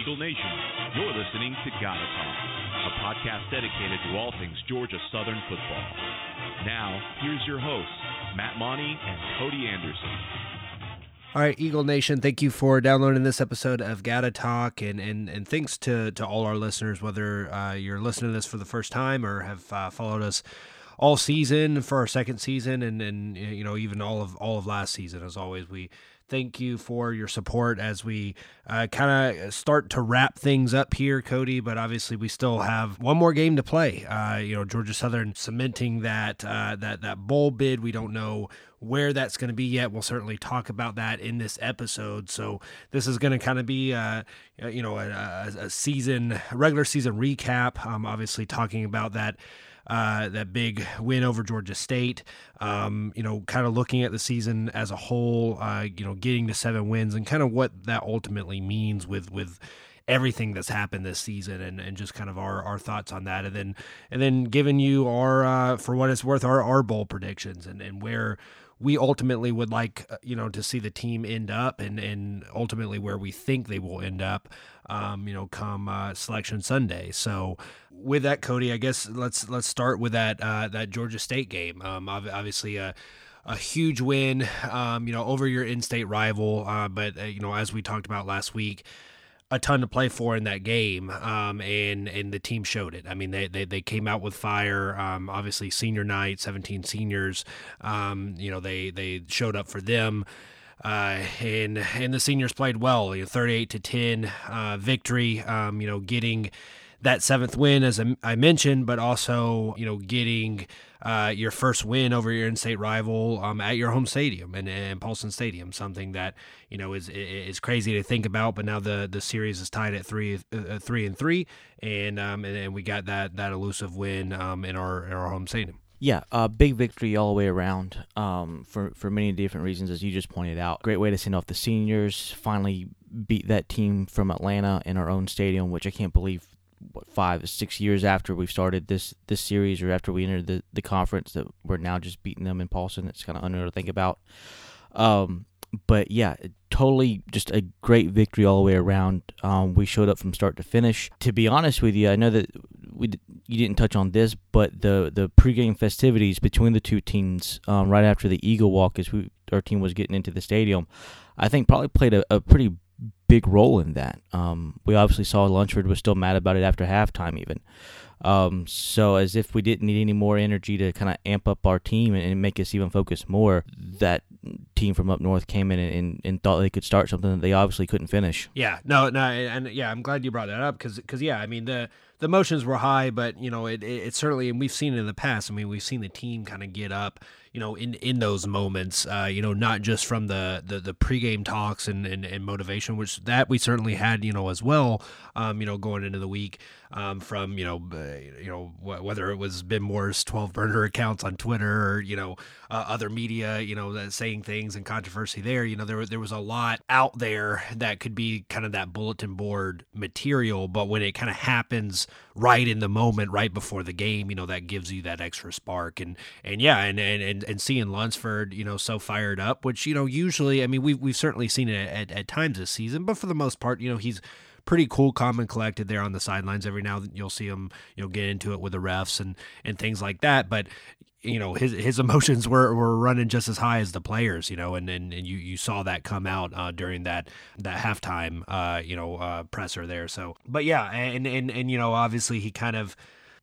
Eagle Nation. You're listening to Gotta Talk, a podcast dedicated to all things Georgia Southern football. Now, here's your hosts, Matt Monty and Cody Anderson. All right, Eagle Nation, thank you for downloading this episode of Gotta Talk, and and, and thanks to, to all our listeners, whether uh, you're listening to this for the first time or have uh, followed us all season for our second season, and and you know even all of all of last season. As always, we thank you for your support as we uh, kind of start to wrap things up here, Cody. But obviously, we still have one more game to play. Uh, you know, Georgia Southern cementing that uh, that that bowl bid. We don't know where that's going to be yet. We'll certainly talk about that in this episode. So this is going to kind of be, uh, you know, a, a, season, regular season recap. Um, obviously talking about that uh, that big win over Georgia State. Um, you know, kind of looking at the season as a whole. Uh, you know, getting to seven wins and kind of what that ultimately means with with everything that's happened this season and, and just kind of our, our thoughts on that and then and then giving you our uh, for what it's worth our, our bowl predictions and, and where we ultimately would like uh, you know to see the team end up and and ultimately where we think they will end up um, you know come uh, selection Sunday. So with that, Cody, I guess let's let's start with that uh, that Georgia State game. Um, obviously a a huge win, um, you know, over your in-state rival. Uh, but uh, you know, as we talked about last week, a ton to play for in that game, um, and and the team showed it. I mean, they they, they came out with fire. Um, obviously, senior night, seventeen seniors. Um, you know, they they showed up for them. Uh, and and the seniors played well. You know, thirty-eight to ten uh, victory. Um, you know, getting that seventh win, as I mentioned, but also you know getting uh, your first win over your in-state rival um, at your home stadium and, and Paulson Stadium, something that you know is is crazy to think about. But now the the series is tied at three uh, three and three, and um, and, and we got that that elusive win um, in our in our home stadium. Yeah, uh, big victory all the way around um, for for many different reasons, as you just pointed out. Great way to send off the seniors. Finally beat that team from Atlanta in our own stadium, which I can't believe what five six years after we've started this this series or after we entered the, the conference that we're now just beating them in Paulson. It's kind of unreal to think about. Um, but yeah, totally just a great victory all the way around. Um, we showed up from start to finish. To be honest with you, I know that we you didn't touch on this, but the the pregame festivities between the two teams um, right after the Eagle Walk, as we, our team was getting into the stadium, I think probably played a, a pretty big role in that. Um, we obviously saw Lunsford was still mad about it after halftime, even. Um, so as if we didn't need any more energy to kind of amp up our team and, and, make us even focus more, that team from up north came in and, and, and, thought they could start something that they obviously couldn't finish. Yeah, no, no, and yeah, I'm glad you brought that up because, because yeah, I mean the the emotions were high, but you know it, it, it certainly, and we've seen it in the past. I mean, we've seen the team kind of get up you know, in in those moments, uh, you know, not just from the the, the pregame talks and, and, and motivation, which that we certainly had, you know, as well, um, you know, going into the week, um, from you know, uh, you know, whether it was Ben Moore's twelve burner accounts on Twitter or you know, uh, other media, you know, saying things and controversy there, you know, there there was a lot out there that could be kind of that bulletin board material, but when it kind of happens right in the moment, right before the game, you know, that gives you that extra spark, and and yeah, and and, and and, seeing Lunsford, you know, so fired up, which you know usually, I mean, we've we've certainly seen it at, at times this season, but for the most part, you know, he's pretty cool, calm, and collected there on the sidelines. Every now and then you'll see him, you know, get into it with the refs and and things like that. But you know his his emotions were, were running just as high as the players, you know, and and, and you, you saw that come out uh, during that that halftime, uh, you know, uh, presser there. So, but yeah, and and and you know, obviously he kind of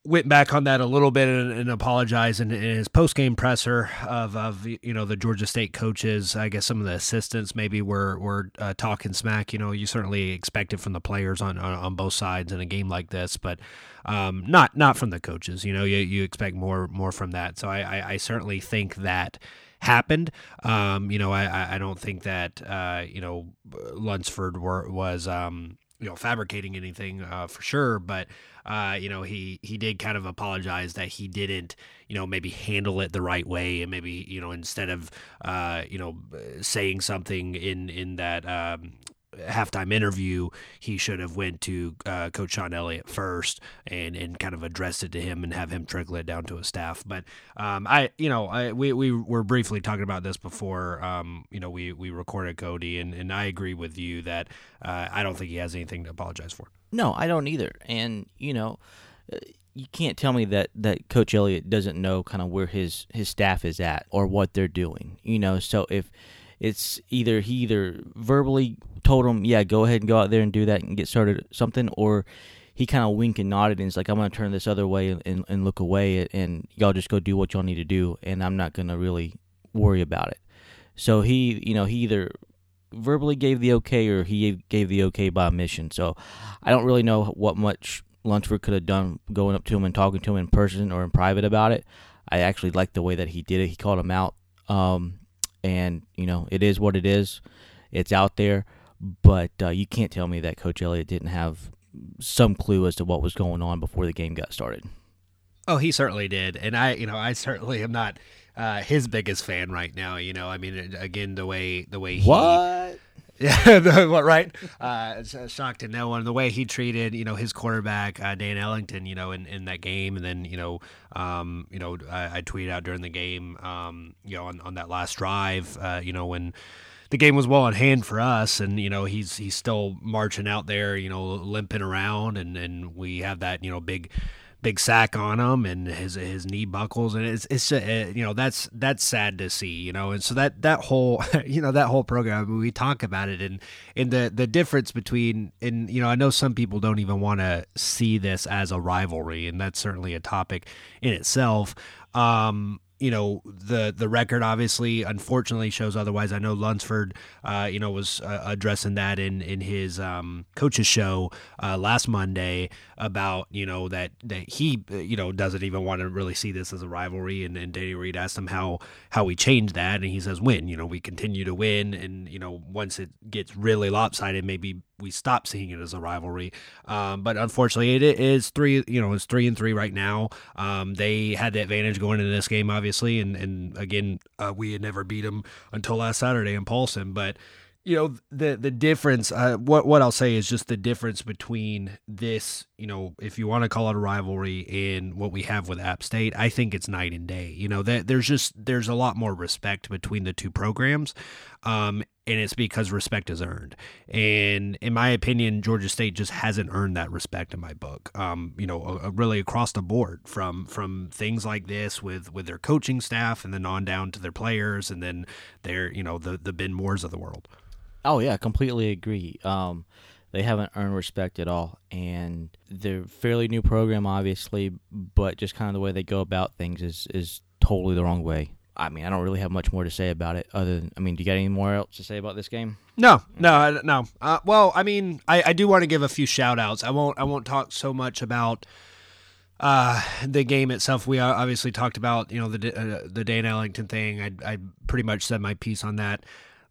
went back on that a little bit and, and apologized in, in his post game presser of, of you know the Georgia State coaches. I guess some of the assistants maybe were were uh, talking smack. You know, you certainly expect it from the players on, on, on both sides in a game like this, but um, not not from the coaches. You know, you you expect more more from that. So I I, I certainly think that happened. Um, you know, I I don't think that uh, you know Lunsford were, was um, you know fabricating anything uh, for sure, but uh, you know he he did kind of apologize that he didn't you know maybe handle it the right way and maybe you know instead of uh, you know saying something in in that um, halftime interview, he should have went to uh, Coach Shawn Elliott first and, and kind of addressed it to him and have him trickle it down to his staff. But um, I, you know, I, we, we were briefly talking about this before, um, you know, we, we recorded Cody, and, and I agree with you that uh, I don't think he has anything to apologize for. No, I don't either. And, you know, uh, you can't tell me that, that Coach Elliott doesn't know kind of where his, his staff is at or what they're doing. You know, so if it's either he either verbally told him, yeah, go ahead and go out there and do that and get started something, or he kind of winked and nodded and he's like, I'm going to turn this other way and, and look away and y'all just go do what y'all need to do and I'm not going to really worry about it. So he, you know, he either verbally gave the okay or he gave the okay by omission. So I don't really know what much Lunsford could have done going up to him and talking to him in person or in private about it. I actually liked the way that he did it. He called him out. Um, and, you know, it is what it is. It's out there. But uh, you can't tell me that Coach Elliott didn't have some clue as to what was going on before the game got started. Oh, he certainly did, and I, you know, I certainly am not uh, his biggest fan right now. You know, I mean, again, the way the way he. What? Yeah, what right? Uh, shocked to no one the way he treated you know his quarterback uh, Dan Ellington you know in, in that game and then you know um, you know I, I tweeted out during the game um, you know on, on that last drive uh, you know when the game was well in hand for us, and you know he's he's still marching out there, you know, limping around, and and we have that you know big big sack on him and his his knee buckles. And it's it's uh, you know that's that's sad to see you know? And so that that whole you know that whole program we talk about it and and the the difference between and you know I know some people don't even want to see this as a rivalry and that's certainly a topic in itself. Um you know the the record obviously unfortunately shows otherwise. I know Lunsford, uh, you know, was uh, addressing that in in his um, coach's show uh, last Monday about you know that that he you know doesn't even want to really see this as a rivalry. And, and Danny Reed asked him how how we change that, and he says win. You know, we continue to win, and you know once it gets really lopsided, maybe we stop seeing it as a rivalry. Um, but unfortunately, it is three. You know, it's three and three right now. Um, they had the advantage going into this game, obviously, and and again, uh, we had never beat them until last Saturday in Paulson. But you know the the difference uh, what what I'll say is just the difference between this you know if you want to call it a rivalry and what we have with App State I think it's night and day you know that there's just there's a lot more respect between the two programs um, and it's because respect is earned and in my opinion Georgia State just hasn't earned that respect in my book um, you know really across the board from from things like this with with their coaching staff and then on down to their players and then their you know the the Ben Moores of the world Oh yeah, completely agree. Um, they haven't earned respect at all, and they're fairly new program, obviously, but just kind of the way they go about things is is totally the wrong way. I mean, I don't really have much more to say about it. Other than, I mean, do you got any more else to say about this game? No, no, no. Uh, well, I mean, I, I do want to give a few shout outs. I won't, I won't talk so much about uh, the game itself. We obviously talked about, you know, the uh, the Dan Ellington thing. I, I pretty much said my piece on that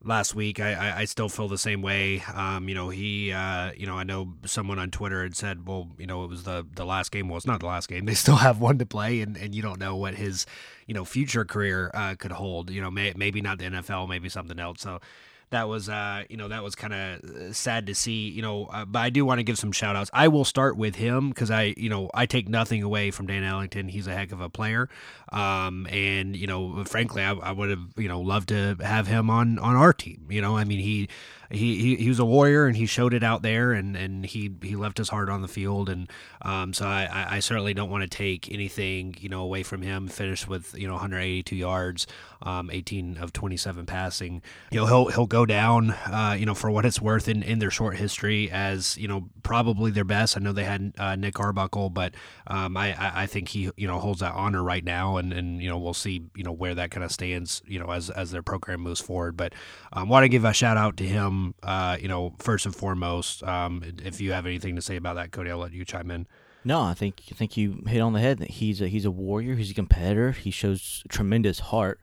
last week. I, I, I, still feel the same way. Um, you know, he, uh, you know, I know someone on Twitter had said, well, you know, it was the, the last game. Well, it's not the last game. They still have one to play, and, and you don't know what his, you know, future career uh, could hold. You know, may, maybe not the NFL, maybe something else. So that was uh, you know that was kind of uh, sad to see you know uh, but i do want to give some shout outs i will start with him because i you know i take nothing away from dan ellington he's a heck of a player. Um, and you know frankly i, I would have you know loved to have him on on our team you know? I mean he he, he, he was a warrior and he showed it out there and, and he, he left his heart on the field and um, so I, I certainly don't want to take anything you know away from him. Finished with you know 182 yards, um, 18 of 27 passing. You know he'll he'll go down uh, you know for what it's worth in, in their short history as you know probably their best. I know they had uh, Nick Arbuckle, but um, I, I think he you know holds that honor right now and, and you know we'll see you know where that kind of stands you know as as their program moves forward. But um, want to give a shout out to him uh, you know, first and foremost, um, if you have anything to say about that, Cody, I'll let you chime in. No, I think I think you hit on the head. That he's a, he's a warrior. He's a competitor. He shows tremendous heart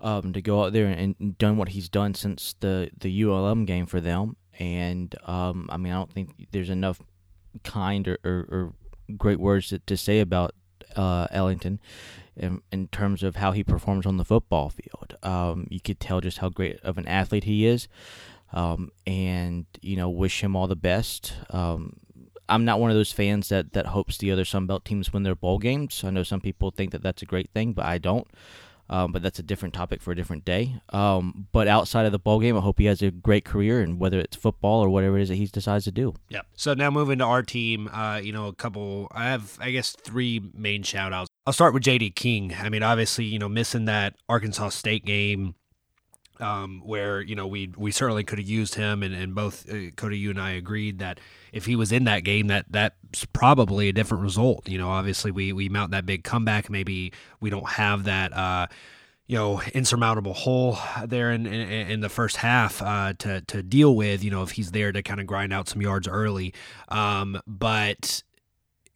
um, to go out there and, and, done what he's done since the the ULM game for them. And um, I mean, I don't think there's enough kind or, or, or great words to, to say about uh, Ellington in, in, terms of how he performs on the football field. Um, you could tell just how great of an athlete he is. Um, and you know wish him all the best. Um, I'm not one of those fans that that hopes the other Sun Belt teams win their bowl games. I know some people think that that's a great thing, but I don't. Um, but that's a different topic for a different day. Um, but outside of the bowl game, I hope he has a great career, and whether it's football or whatever it is that he decides to do. Yeah. So now moving to our team, uh, you know, a couple. I have, I guess, three main shout outs. I'll start with JD King. I mean, obviously, you know, missing that Arkansas State game um, where you know we we certainly could have used him, and, and both uh, Cody, you and I agreed that if he was in that game, that that's probably a different result. You know, obviously we we mount that big comeback, maybe we don't have that. Uh, you know, insurmountable hole there in, in, in the first half uh, to to deal with. You know, if he's there to kind of grind out some yards early, um, but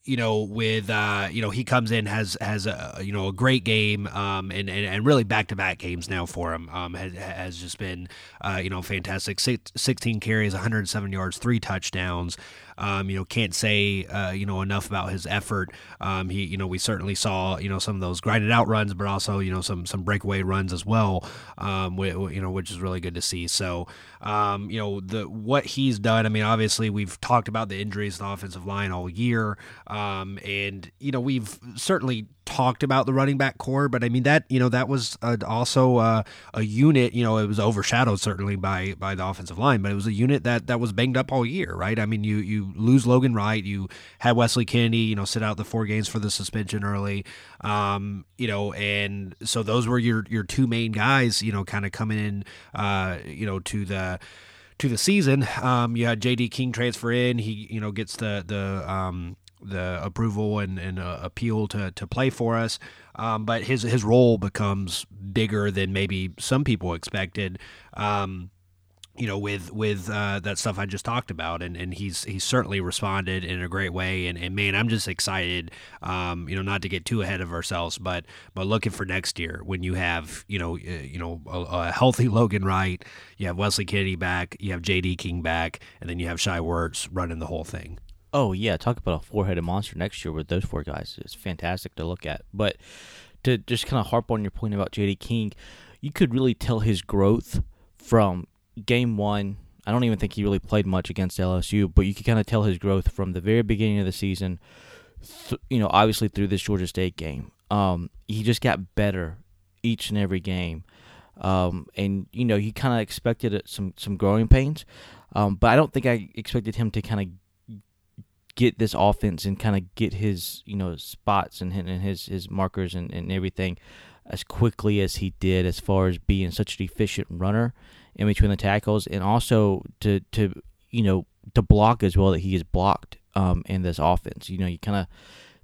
you know, with uh, you know, he comes in has has a you know a great game, um, and, and, and really back to back games now for him. Um, has, has just been uh, you know fantastic. Six, Sixteen carries, 107 yards, three touchdowns. Um, you know, can't say uh, you know enough about his effort. Um, he, you know, we certainly saw you know some of those grinded out runs, but also you know some some breakaway runs as well. Um, you know, which is really good to see. So, um, you know, the what he's done. I mean, obviously we've talked about the injuries to the offensive line all year, um, and you know we've certainly talked about the running back core, but I mean that you know that was uh, also uh, a unit. You know, it was overshadowed certainly by by the offensive line, but it was a unit that that was banged up all year, right? I mean, you you lose Logan Wright, you had Wesley Kennedy, you know, sit out the four games for the suspension early, um, you know, and so those were your your two main guys, you know, kind of coming in, uh, you know, to the to the season. Um, you had J.D. King transfer in. He, you know, gets the the um, the approval and, and uh, appeal to, to play for us. Um, but his his role becomes bigger than maybe some people expected. Um, you know, with with uh, that stuff I just talked about, and, and he's he's certainly responded in a great way, and, and man, I'm just excited. Um, you know, not to get too ahead of ourselves, but but looking for next year when you have you know uh, you know a, a, healthy Logan Wright, you have Wesley Kennedy back, you have J.D. King back, and then you have Shai Werts running the whole thing. Oh yeah, talk about a four-headed monster next year with those four guys. It's fantastic to look at. But to just kind of harp on your point about J.D. King, you could really tell his growth from game one. I don't even think he really played much against LSU, but you could kind of tell his growth from the very beginning of the season. Th- you know, obviously through this Georgia State game, um, he just got better each and every game. Um, and you know, he kind of expected some some growing pains, um, but I don't think I expected him to kind of get this offense and kind of get his you know spots and, and his his markers and, and everything as quickly as he did as far as being such an efficient runner in between the tackles and also to to you know to block as well that he is blocked um, in this offense. You know you kind of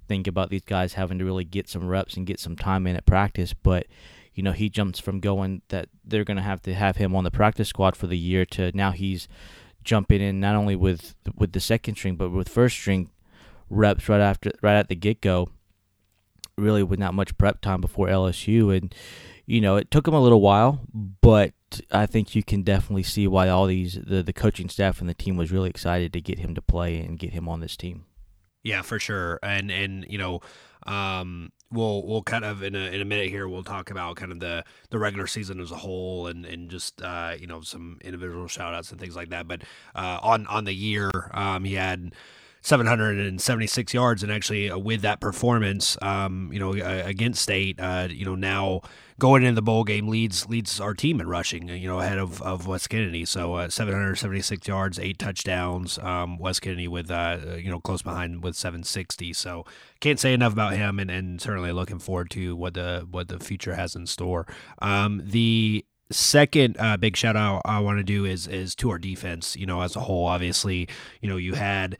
think about these guys having to really get some reps and get some time in at practice but you know he jumps from going that they're going to have to have him on the practice squad for the year to now he's jumping in not only with with the second string but with first string reps right after right at the get go. Really, with not much prep time before LSU, and you know it took him a little while, but I think you can definitely see why all these the the coaching staff and the team was really excited to get him to play and get him on this team. Yeah, for sure, and and you know. Um, we'll we'll kind of in a in a minute here we'll talk about kind of the the regular season as a whole and and just uh, you know some individual shout outs and things like that. But uh, on on the year um, he had 776 yards and actually uh, with that performance um, you know against state uh, you know now going into the bowl game leads leads our team in rushing, you know, ahead of, of Wes Kennedy. So uh, 776 yards, eight touchdowns. Um, Wes Kennedy with uh, you know close behind with 760. So can't say enough about him, and, and certainly looking forward to what the what the future has in store. Um, the second uh, big shout out I want to do is is to our defense. You know, as a whole, obviously, you know, you had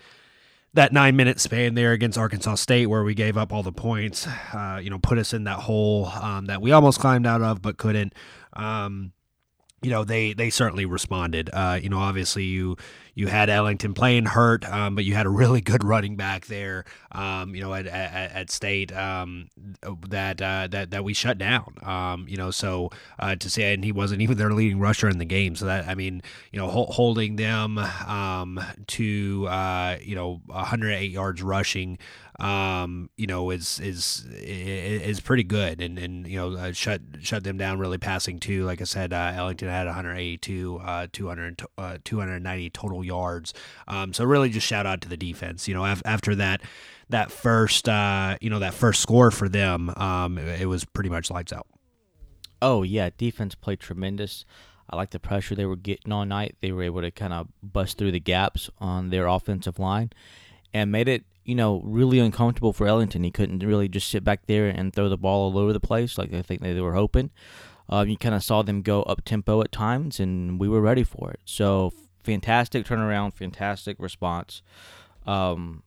that nine minute span there against Arkansas State where we gave up all the points, uh, you know, put us in that hole um, that we almost climbed out of but couldn't. Um, you know they they certainly responded. Uh, you know, obviously you you had Ellington playing hurt, um, but you had a really good running back there. Um, you know, at, at, at State um, that uh, that that we shut down. Um, you know, so uh, to say, and he wasn't even their leading rusher in the game. So that I mean, you know, ho- holding them um, to uh, you know 108 yards rushing um, you know, is is is pretty good, and and you know, uh, shut shut them down really passing too. Like I said, uh, Ellington had 182, uh, 200, uh, 290 total yards. Um, so really, just shout out to the defense. You know, af- after that that first uh, you know that first score for them, um, it, it was pretty much lights out. Oh yeah, defense played tremendous. I like the pressure they were getting all night. They were able to kind of bust through the gaps on their offensive line and made it, you know, really uncomfortable for Ellington. He couldn't really just sit back there and throw the ball all over the place like I think they were hoping. Um, you kind of saw them go up tempo at times, and we were ready for it. So fantastic turnaround, fantastic response um,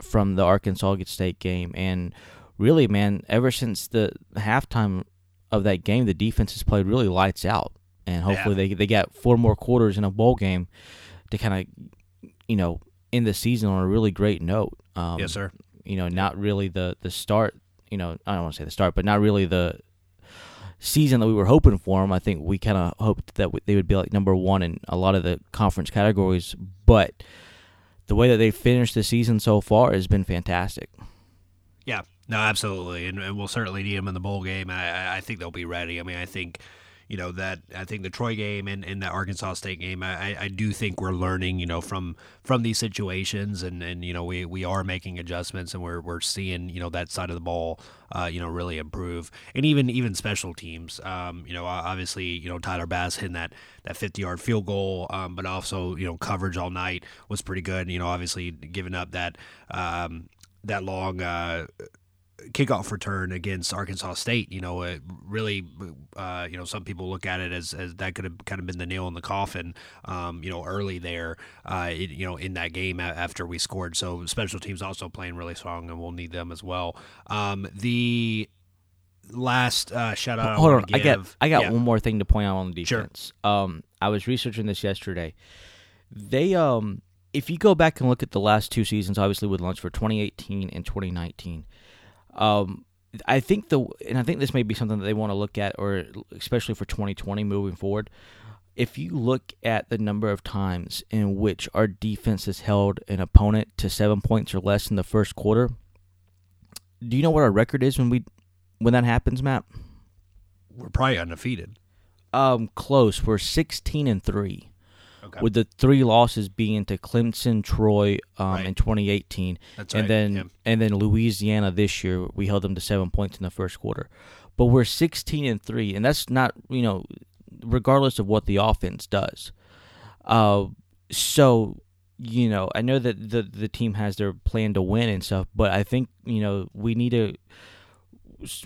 from the Arkansas Get State game, and really, man, ever since the halftime of that game, the defense has played really lights out and hopefully yeah. they they get four more quarters in a bowl game to kind of you know end the season on a really great note. Um, yes, sir. You know, not really the the start. You know, I don't want to say the start, but not really the season that we were hoping for them. I think we kind of hoped that they would be like number one in a lot of the conference categories, but the way that they finished the season so far has been fantastic. Yeah, no, absolutely, and, and we'll certainly need them in the bowl game. I, I think they'll be ready. I mean, I think you know that I think the Troy game and, and the Arkansas State game, I, I do think we're learning, you know, from from these situations, and, and you know we, we are making adjustments, and we're, we're seeing you know that side of the ball, uh, you know, really improve, and even even special teams, um, you know, obviously you know Tyler Bass hitting that that 50 yard field goal, um, but also you know coverage all night was pretty good, you know, obviously giving up that um, that long. Uh, kickoff return against Arkansas State. You know, it really, uh, you know, some people look at it as, as that could have kind of been the nail in the coffin. Um, you know, early there, uh, it, you know, in that game after we scored. So special teams also playing really strong, and we'll need them as well. Um, the last uh, shout out. Hold I on, I got I got yeah. one more thing to point out on the defense. Sure. Um, I was researching this yesterday. They um if you go back and look at the last two seasons, obviously with Lunsford 2018 and 2019, um, I think the and I think this may be something that they want to look at, or especially for 2020 moving forward. If you look at the number of times in which our defense has held an opponent to seven points or less in the first quarter, do you know what our record is when we when that happens, Matt? We're probably undefeated. Um, close. We're 16 and three. Okay. With the three losses being to Clemson, Troy um, right. in 2018, That's and right. then yeah. and then Louisiana this year, we held them to seven points in the first quarter. But we're 16 and three, and that's not you know, regardless of what the offense does. Uh, so you know, I know that the the team has their plan to win and stuff, but I think you know we need to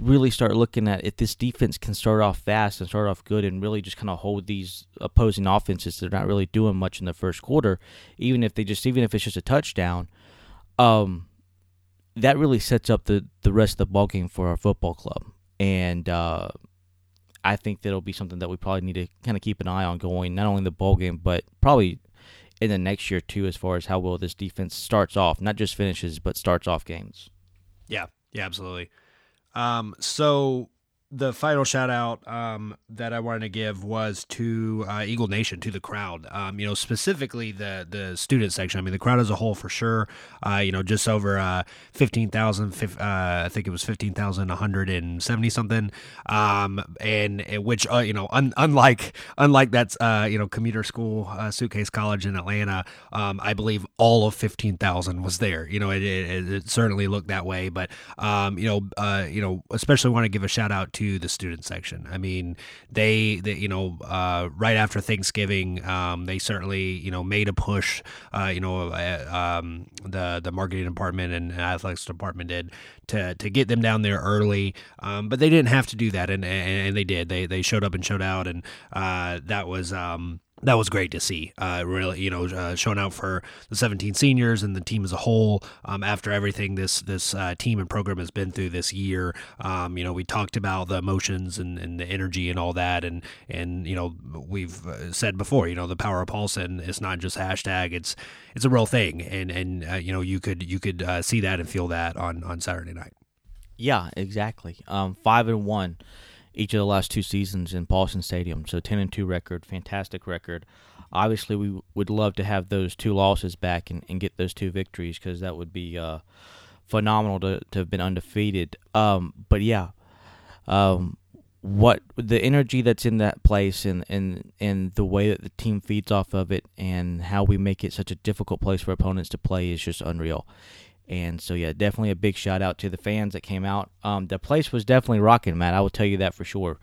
really start looking at if this defense can start off fast and start off good and really just kind of hold these opposing offenses they're not really doing much in the first quarter even if they just even if it's just a touchdown um that really sets up the the rest of the ball game for our football club. And uh I think that'll be something that we probably need to kind of keep an eye on going not only the bowl game but probably in the next year too as far as how well this defense starts off not just finishes but starts off games. Yeah. Yeah absolutely um, so the final shout out um, that I wanted to give was to uh, Eagle Nation, to the crowd. Um, you know, specifically the the student section. I mean, the crowd as a whole for sure. Uh, you know, just over uh, fifteen thousand. Uh, I think it was fifteen thousand one hundred and seventy something. Um, and, which uh, you know, un- unlike unlike that uh, you know commuter school suitcase college in Atlanta, um, I believe all of fifteen thousand was there. You know, it, it, it, certainly looked that way. But um, you know, you know, especially want to give a shout out to the student section. I mean, they, they you know, uh, right after Thanksgiving, um, they certainly, you know, made a push. Uh, you know, uh, um, the the marketing department and athletics department did to to get them down there early. Um, but they didn't have to do that, and, and, and they did. They they showed up and showed out, and uh, that was. Um, that was great to see. Uh, really, you know, uh, showing out for the 17 seniors and the team as a whole. Um, after everything this this uh, team and program has been through this year, um, you know, we talked about the emotions and, and the energy and all that, and and you know, we've uh, said before, you know, the power of Paulson is not just hashtag; it's it's a real thing, and and uh, you know, you could you could uh, see that and feel that on on Saturday night. Yeah, exactly. Um, five and one each of the last two seasons in Paulson Stadium. So 10 and 2 record, fantastic record. Obviously, we would love to have those two losses back and, and get those two victories because that would be uh, phenomenal to, to have been undefeated. Um, but yeah, um, what the energy that's in that place and, and and the way that the team feeds off of it and how we make it such a difficult place for opponents to play is just unreal. And so yeah, definitely a big shout out to the fans that came out. Um, the place was definitely rocking, Matt. I will tell you that for sure.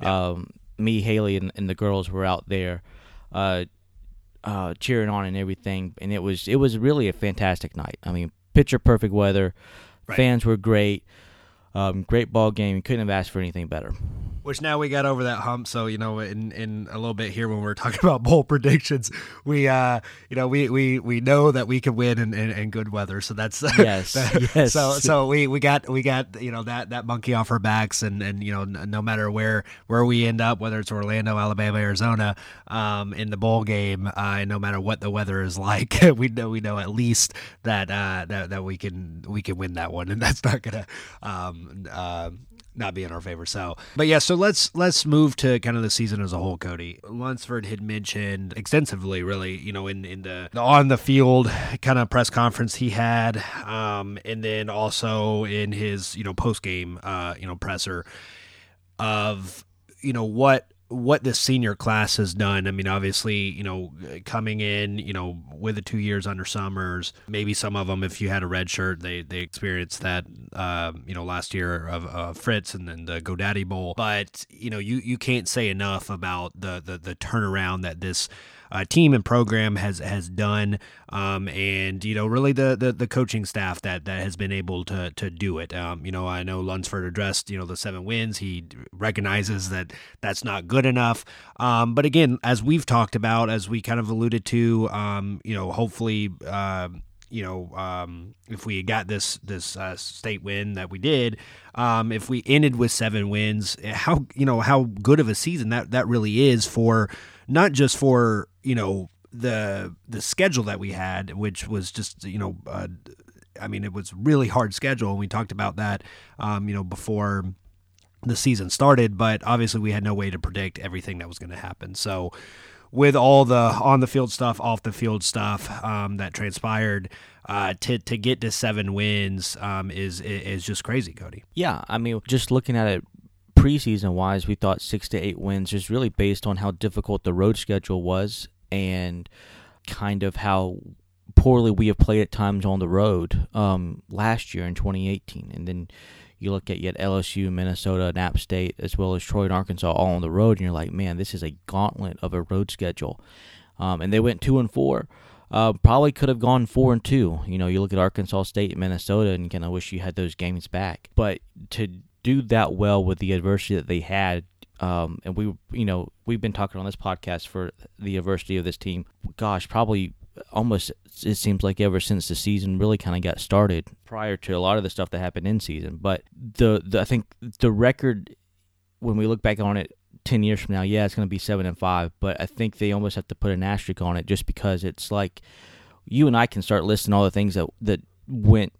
Yeah. Um, me, Haley, and, and, the girls were out there, uh, uh, cheering on and everything, and it was it was really a fantastic night. I mean, picture perfect weather, right. fans were great. Um, great ball game. Couldn't have asked for anything better. Which now we got over that hump. So you know, in in a little bit here when we're talking about bowl predictions, we uh you know we we we know that we can win in, in, in good weather. So that's yes, that, yes. So so we we got we got you know that that monkey off our backs, and and you know no matter where where we end up, whether it's Orlando, Alabama, Arizona, um, in the bowl game, uh, no matter what the weather is like, we know we know at least that uh that that we can we can win that one, and that's not gonna um uh not be in our favor. So, but yeah, so let's let's move to kind of the season as a whole. Cody Lunsford had mentioned extensively, really, you know, in in the, the on the field kind of press conference he had, um, and then also in his you know post game uh, you know presser of you know what what the senior class has done. I mean, obviously, you know, coming in, you know, with the two years under Summers, maybe some of them, if you had a red shirt, they they experienced that, uh, you know, last year of uh, Fritz and then the GoDaddy Bowl. But you know, you you can't say enough about the the the turnaround that this uh, team and program has has done, um, and you know really the, the, the coaching staff that that has been able to to do it. Um, you know I know Lunsford addressed you know the seven wins. He recognizes that that's not good enough. Um, but again, as we've talked about, as we kind of alluded to, um, you know hopefully. Uh, you know, um, if we got this this uh, state win that we did, um, if we ended with seven wins, how you know how good of a season that that really is for not just for you know the the schedule that we had, which was just you know, uh, I mean, it was really hard schedule, and we talked about that, um, you know, before the season started. But obviously, we had no way to predict everything that was going to happen. So, with all the on the field stuff, off the field stuff um, that transpired, uh, to to get to seven wins um, is is just crazy, Cody. Yeah, I mean, just looking at it preseason wise, we thought six to eight wins, just really based on how difficult the road schedule was and kind of how poorly we have played at times on the road um, last year in 2018. And then you look at yet LSU, Minnesota, App State, as well as Troy and Arkansas all on the road, and you're like, man, this is a gauntlet of a road schedule. Um, and they went two and four. Uh, probably could have gone four and two. You know, you look at Arkansas State Minnesota, and kind of wish you had those games back. But to do that well with the adversity that they had. Um, and we, you know, we've been talking on this podcast for the adversity of this team. Gosh, probably almost it seems like ever since the season really kind of got started. Prior to a lot of the stuff that happened in season, but the, the I think the record when we look back on it 10 years from now, yeah, it's going to be 7 and 5, but I think they almost have to put an asterisk on it just because it's like you and I can start listing all the things that that went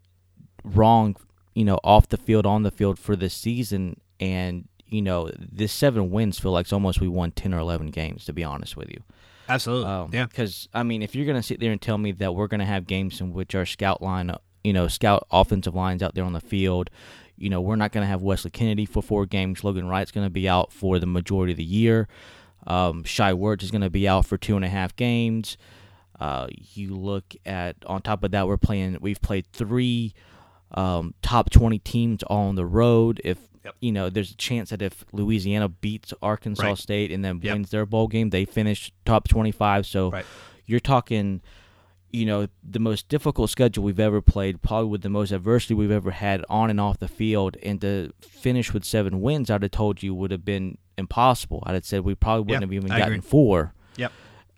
wrong you know, off the field, on the field for this season. And, you know, this seven wins feel like it's almost we won 10 or 11 games, to be honest with you. Absolutely. Um, yeah. Because, I mean, if you're going to sit there and tell me that we're going to have games in which our scout line, you know, scout offensive lines out there on the field, you know, we're not going to have Wesley Kennedy for four games. Logan Wright's going to be out for the majority of the year. Um, Shai Werts is going to be out for two and a half games. Uh, you look at on top of that, we're playing. We've played three um, top 20 teams all on the road. If yep. you know, there's a chance that if Louisiana beats Arkansas right. State and then yep. wins their bowl game, they finish top 25. So right. you're talking, you know, the most difficult schedule we've ever played, probably with the most adversity we've ever had on and off the field, and to finish with seven wins, I'd have told you would have been impossible. I'd have said we probably wouldn't have even I gotten agree. four. Yep.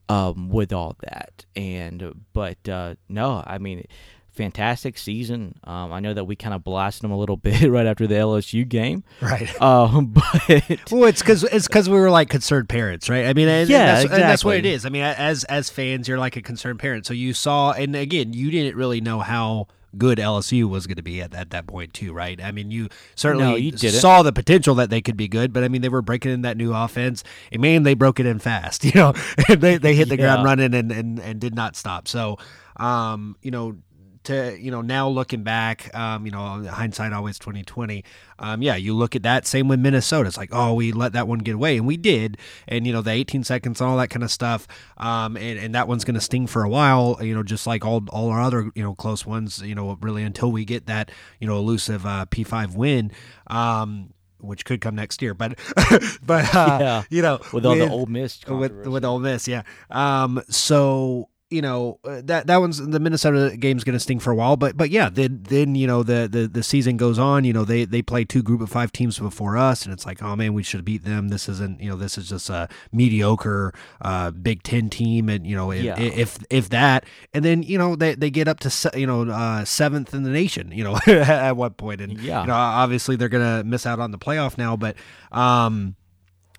Um, with all that, and but uh, no, I mean fantastic season. Um, I know that we kind of blasted them a little bit right after the LSU game, right? Um, but well, it's because it's because we were like concerned parents, right? I mean, and, yeah, and that's, exactly. and that's what it is. I mean, as as fans, you're like a concerned parent, so you saw, and again, you didn't really know how good LSU was going to be at, at that point too, right? I mean, you certainly no, you saw the potential that they could be good, but I mean, they were breaking in that new offense, and man, they broke it in fast. You know, they they hit the yeah. ground running and, and and did not stop. So, um, you know, to you know now looking back, um, you know hindsight always twenty twenty. Um, yeah, you look at that same with Minnesota. It's like oh we let that one get away, and we did, and you know the eighteen seconds and all that kind of stuff. Um, and, and that one's going to sting for a while. You know just like all all our other you know close ones. You know really until we get that you know elusive uh, P five win. Um, which could come next year, but but uh, Yeah. you know with all the Ole Miss with with Ole Miss, yeah. Um, so you know uh, that that one's the Minnesota game's going to sting for a while, but but yeah, then then you know the, the the season goes on. You know they they play two group of five teams before us, and it's like oh man, we should beat them. This isn't you know this is just a mediocre uh, Big Ten team, and you know if Yeah. if, if that, and then you know they they get up to se- you know uh, seventh in the nation. You know at what point, and Yeah. you know obviously they're going to miss out on the playoff now, but um.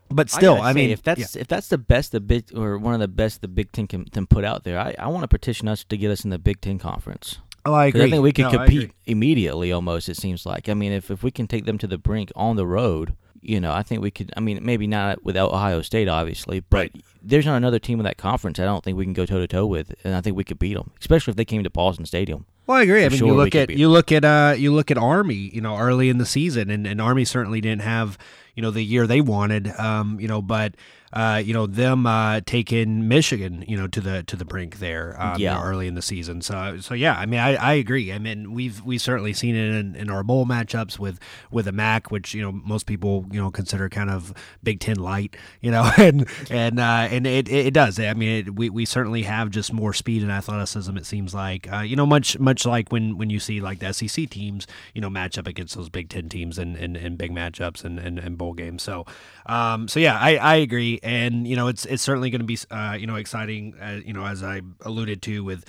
But still, I, say, mean, if that's if that's the best the big or one of the best the Big Ten can, can put out there, I, I want to petition us to get us in the Big Ten conference. Oh, I agree. I think we could No, compete immediately. Almost, it seems like. I mean, if if we can take them to the brink on the road, you know, I think we could. I mean, maybe not without Ohio State, obviously, but Right. there's not another team in that conference. I don't think we can go toe to toe with, and I think we could beat them, especially if they came to Paulson Stadium. Well, I agree. I mean, sure you look at you look at uh you look at Army, you know, early in the season, and, and Army certainly didn't have you know the year they wanted, um, you know, but uh, you know them uh, taking Michigan, you know, to the to the brink there, um, you know, early in the season. So so yeah, I mean, I, I agree. I mean, we've we've certainly seen it in, in our bowl matchups with with a MAC, which you know most people you know consider kind of Big Ten light, you know, and and uh, and it, it does. I mean, it, we we certainly have just more speed and athleticism. It seems like uh, you know much much like when when you see like the SEC teams, you know, match up against those Big Ten teams and and, and big matchups and, and, and bowl games. So um so yeah, I, I agree, and you know it's it's certainly going to be uh, you know exciting, uh, you know as I alluded to with.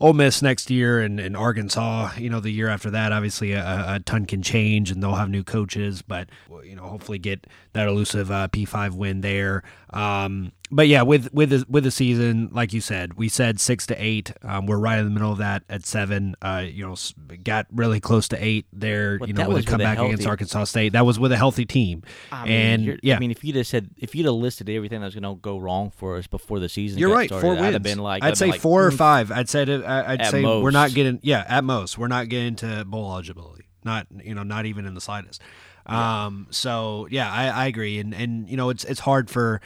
Ole Miss next year and, and Arkansas, you know, the year after that, obviously a, a ton can change and they'll have new coaches, but, you know, hopefully get that elusive uh, P5 win there. Um, but yeah, with with the, with the season, like you said, we said six to eight. Um, we're right in the middle of that at seven. Uh, you know, got really close to eight there. You know, with a was with a comeback against Arkansas State. That was with a healthy team, I mean, and yeah, I mean, if you'd have said if you'd have listed everything that was going to go wrong for us before the season, You're got right. started, Four I'd wins. have been like, I'd I'd say like, four or "Mm, five. I'd say to, I'd say we're not getting. Yeah, at most we're not getting to bowl eligibility. Not you know not even in the slightest. Um. So yeah, I, I agree, and and you know it's it's hard for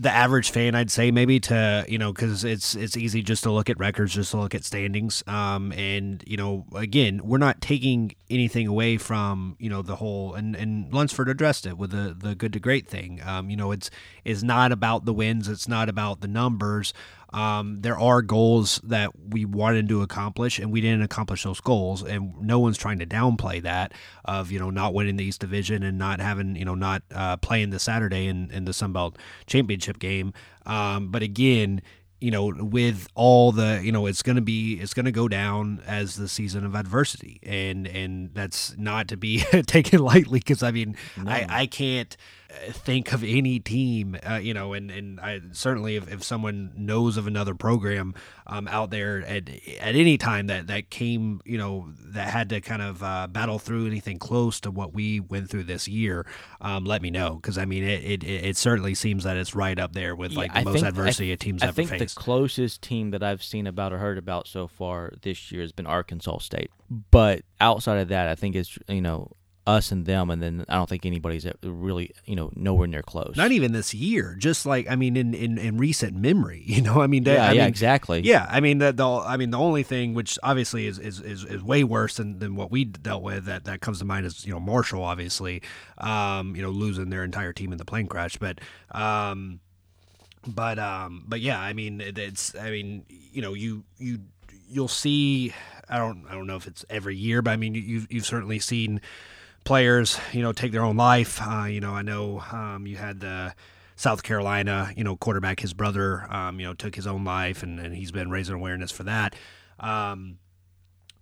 the average fan, I'd say maybe to you know because it's it's easy just to look at records, just to look at standings. Um, and you know again, we're not taking anything away from you know the whole and and Lunsford addressed it with the the good to great thing. Um, you know it's it's not about the wins, it's not about the numbers. Um, there are goals that we wanted to accomplish, and we didn't accomplish those goals. And no one's trying to downplay that of you know not winning the East Division and not having you know not uh, playing the Saturday in, in the Sun Belt Championship game. Um, but again, you know, with all the you know, it's gonna be it's gonna go down as the season of adversity, and and that's not to be taken lightly because I mean I I can't think of any team, uh, you know, and and I certainly if, if someone knows of another program um, out there at at any time that that came, you know, that had to kind of uh, battle through anything close to what we went through this year, um, let me know because I mean it, it it certainly seems that it's right up there with like the I most think- adversity th- a team's I ever think faced. the closest team that I've seen about or heard about so far this year has been Arkansas State. But outside of that, I think it's you know us and them, and then I don't think anybody's really you know nowhere near close. Not even this year, just like I mean, in, in, in recent memory, you know. I mean, yeah, I yeah, mean, exactly. Yeah, I mean the, the I mean the only thing which obviously is is, is, is way worse than, than what we dealt with that, that comes to mind is you know Marshall obviously um, you know losing their entire team in the plane crash, but um, but um, but yeah, I mean it, it's I mean you know you you you'll see I don't I don't know if it's every year, but I mean you you've, you've certainly seen players you know take their own life. Uh, you know I know um, you had the South Carolina, you know, quarterback, his brother, um, you know, took his own life, and, and he's been raising awareness for that. Um,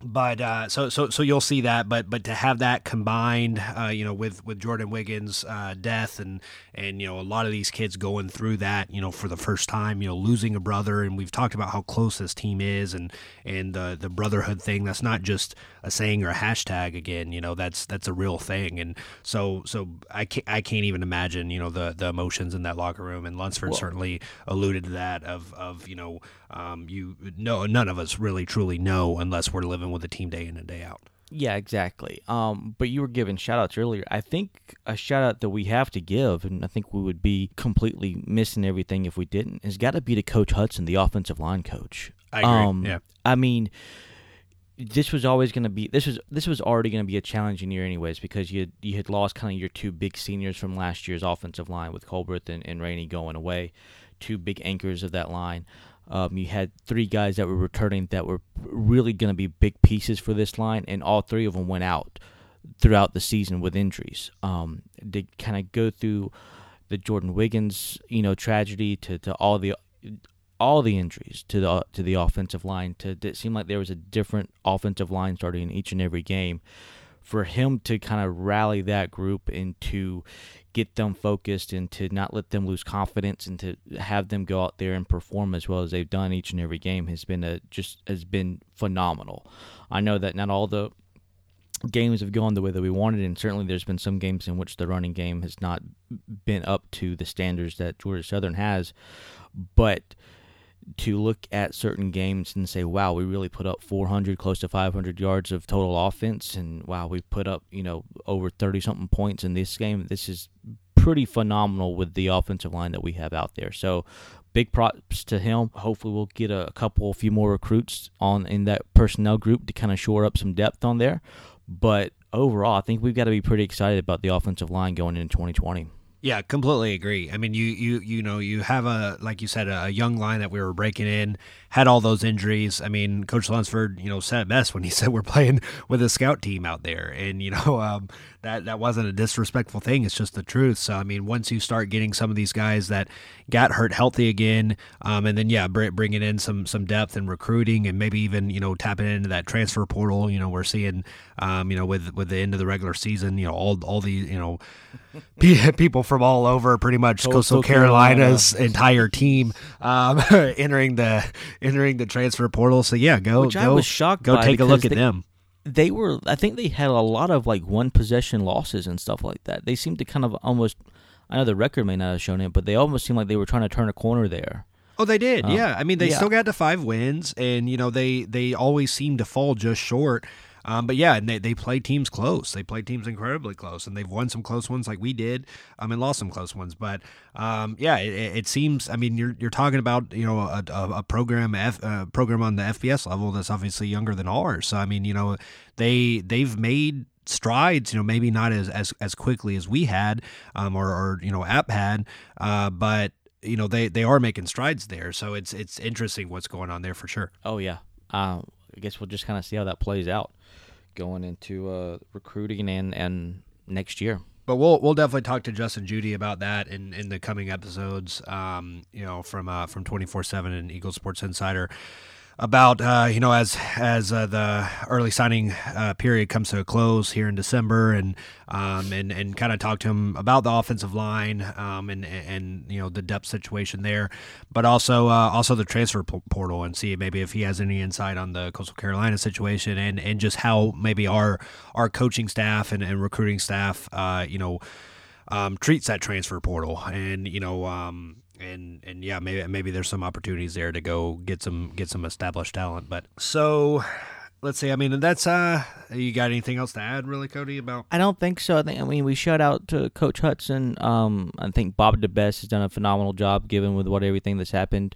but uh, so so so you'll see that, but but to have that combined, uh, you know, with with Jordan Wiggins' uh, death and and you know a lot of these kids going through that, you know, for the first time, you know, losing a brother, and we've talked about how close this team is, and and the the brotherhood thing. That's not just a saying or a hashtag. Again, you know, that's that's a real thing, and so so I can't I can't even imagine, you know, the the emotions in that locker room, and Lunsford certainly alluded to that of of you know um, you no none of us really truly know unless we're living with the team day in and day out. Yeah, exactly. Um, but you were giving shout outs earlier. I think a shout out that we have to give, and I think we would be completely missing everything if we didn't, has got to be to Coach Hudson, the offensive line coach. I agree. Um, yeah. I mean, this was always going to be this was this was already going to be a challenging year anyways because you had, you had lost kind of your two big seniors from last year's offensive line with Colbert and, and Rainey going away, two big anchors of that line. Um, you had three guys that were returning that were really going to be big pieces for this line, and all three of them went out throughout the season with injuries. Um, to kind of go through the Jordan Wiggins, you know, tragedy to, to all the all the injuries to the to the offensive line. To it seemed like there was a different offensive line starting in each and every game. For him to kind of rally that group into get them focused and to not let them lose confidence and to have them go out there and perform as well as they've done each and every game has been a just has been phenomenal. I know that not all the games have gone the way that we wanted, and certainly there's been some games in which the running game has not been up to the standards that Georgia Southern has, but to look at certain games and say, wow, we really put up 400, close to 500 yards of total offense, and wow, we put up, you know, over 30 something points in this game. This is pretty phenomenal with the offensive line that we have out there. So, big props to him. Hopefully, we'll get a, couple, a few more recruits on in that personnel group to kind of shore up some depth on there. But overall, I think we've got to be pretty excited about the offensive line going into 2020. Yeah, completely agree. I mean, you you you know, you have a like you said a young line that we were breaking in, had all those injuries. I mean, Coach Lunsford, you know, said it best when he said we're playing with a scout team out there, and you know, um, that that wasn't a disrespectful thing. It's just the truth. So I mean, once you start getting some of these guys that got hurt healthy again, um, and then yeah, bringing in some some depth and recruiting, and maybe even you know tapping into that transfer portal. You know, we're seeing, um, you know, with with the end of the regular season, you know, all all the you know people from all over, pretty much Coastal, Coastal Carolina's Carolina. entire team um, entering the entering the transfer portal. So yeah, go Which go. I was shocked. Go take a look they, at them. They were. I think they had a lot of like one possession losses and stuff like that. They seemed to kind of almost. I know the record may not have shown it, but they almost seemed like they were trying to turn a corner there. Oh, they did. Um, yeah. I mean, they yeah. still got to five wins, and you know they they always seem to fall just short. Um, but yeah, and they, they play teams close. They play teams incredibly close, and they've won some close ones like we did, um, and lost some close ones. But um, yeah, it, it, seems. I mean, you're you're talking about you know a, a, a program F, uh, program on the FBS level that's obviously younger than ours. So I mean, you know, they they've made strides, you know, maybe not as as, as quickly as we had, um, or, or you know, App had, uh, but you know, they they are making strides there. So it's it's interesting what's going on there for sure. Oh yeah, uh, I guess we'll just kind of see how that plays out going into uh, recruiting and and next year. But we'll we'll definitely talk to Justin Judy about that in, in the coming episodes. Um, you know, from uh, from twenty four seven and Eagle Sports Insider about uh, you know as as uh, the early signing uh, period comes to a close here in December, and um, and and kind of talk to him about the offensive line um, and and you know the depth situation there, but also uh, also the transfer portal and see maybe if he has any insight on the Coastal Carolina situation and and just how maybe our our coaching staff and, and recruiting staff uh, you know um, treats that transfer portal. And you know um, and and yeah, maybe maybe there's some opportunities there to go get some get some established talent. But so let's see. I mean, that's uh, you got anything else to add, really, Cody? About I don't think so. I think I mean we shout out to Coach Hudson. Um, I think Bob DeBesse has done a phenomenal job, given with what everything that's happened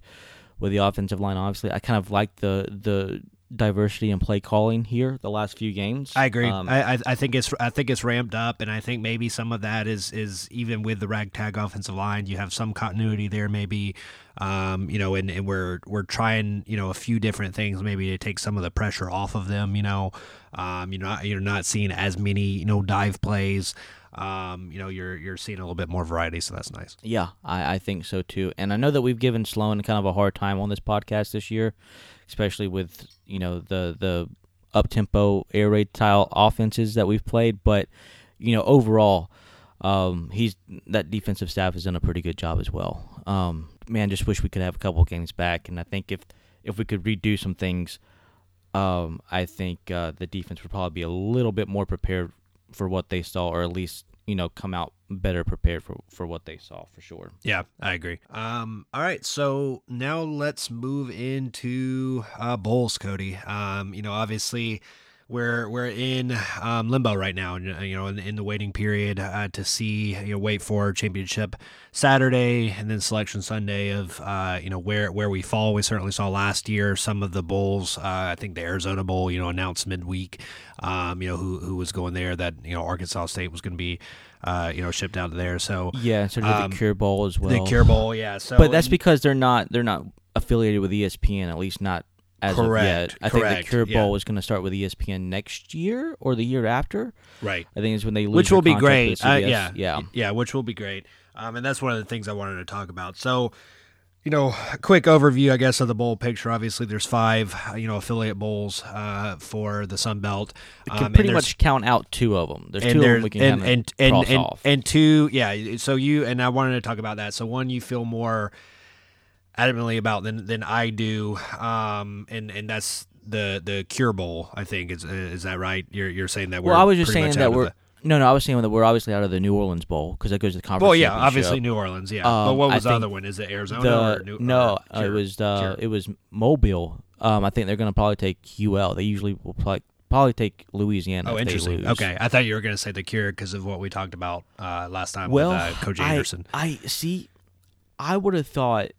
with the offensive line. Obviously, I kind of like the the diversity in play calling here the last few games. I agree. Um, I, I think it's I think it's ramped up, and I think maybe some of that is is even with the ragtag offensive line, you have some continuity there, maybe. Um, you know, and, and we're we're trying you know a few different things maybe to take some of the pressure off of them. You know, um, you're not you're not seeing as many you know dive plays. Um, you know, you're you're seeing a little bit more variety, so that's nice. Yeah, I, I think so too. And I know that we've given Sloan kind of a hard time on this podcast this year especially with you know the the up tempo air raid style offenses that we've played, but you know overall, um, he's that defensive staff has done a pretty good job as well. Um, man, just wish we could have a couple games back, and I think if if we could redo some things, um, I think uh, the defense would probably be a little bit more prepared for what they saw, or at least you know come out better prepared for for what they saw for sure. Yeah, I agree. Um, all right, so now let's move into uh, bowls, Cody. Um, you know, obviously we're we're in um, limbo right now, you know, in, in the waiting period uh, to see, you know, wait for championship Saturday and then selection Sunday of, uh, you know, where where we fall. We certainly saw last year some of the bowls. Uh, I think the Arizona Bowl, you know, announced midweek, um, you know, who who was going there. That you know, Arkansas State was going to be. Uh, you know, shipped out of there. So yeah, so um, the Cure Bowl as well. The Cure Bowl, yeah. So, but that's because they're not they're not affiliated with ESPN, at least not as correct, of yet. I correct, think the Cure yeah. Bowl is going to start with ESPN next year or the year after. Right. I think it's when they lose which will be great. Uh, yeah, yeah. yeah, which will be great. Um, and that's one of the things I wanted to talk about. So, you know, quick overview, I guess, of the bowl picture. Obviously, there's five, you know, affiliate bowls uh, for the Sun Belt. Um, can pretty much count out two of them. There's two of them we can and and and, and, off. and two, yeah. So you and I wanted to talk about that. So one, you feel more adamantly about than than I do, um, and and that's the the Cure Bowl. I think is is that right? You're you're saying that we're well, I was just saying that we're the- no, no. I was saying that we're obviously out of the New Orleans Bowl because that goes to the conference. Well, yeah, obviously New Orleans, yeah. but Um, what I was the other one? Is it Arizona The, or New? no, or uh, it was uh, it was Mobile. Um, I think they're going to probably take UL. They usually will probably probably take Louisiana. Oh, interesting. Okay, I thought you were going to say the Cure because of what we talked about uh, last time Well, with uh, Coach I- Anderson. I, see. I would have thought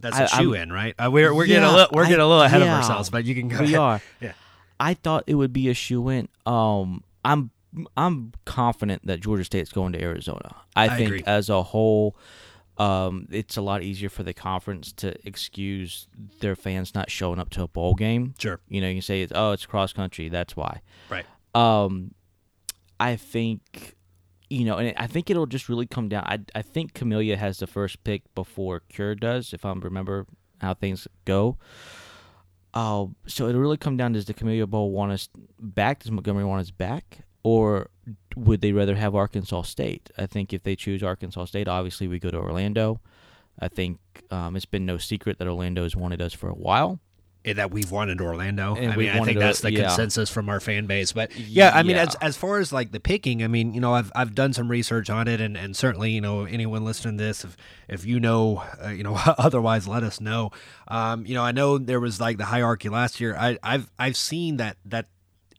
That's I- a shoe I'm- in, right? Uh, we're we're getting a little we're getting a little ahead yeah, of ourselves, but you can go we ahead. are. Yeah. I thought it would be a shoe in. Um, I'm I'm confident that Georgia State's going to Arizona. I, I think agree. as a whole, um, it's a lot easier for the conference to excuse their fans not showing up to a bowl game. Sure. You know, you can say, it's, "Oh, it's cross country. That's why." Right. Um, I think, you know, and I think it'll just really come down. I I think Camellia has the first pick before Cure does, if I remember how things go. Uh, so it'll really come down: Does the Camellia Bowl want us back? Does Montgomery want us back, or would they rather have Arkansas State? I think if they choose Arkansas State, obviously we go to Orlando. I think um, it's been no secret that Orlando has wanted us for a while. And that we've wanted Orlando. And I mean, I think that's the yeah. consensus from our fan base. But yeah, I mean, Yeah. as as far as like the picking, I mean, you know, I've I've done some research on it, and, and certainly, you know, anyone listening to this, if if you know, uh, you know, otherwise, let us know. Um, you know, I know there was like the hierarchy last year. I I've I've seen that that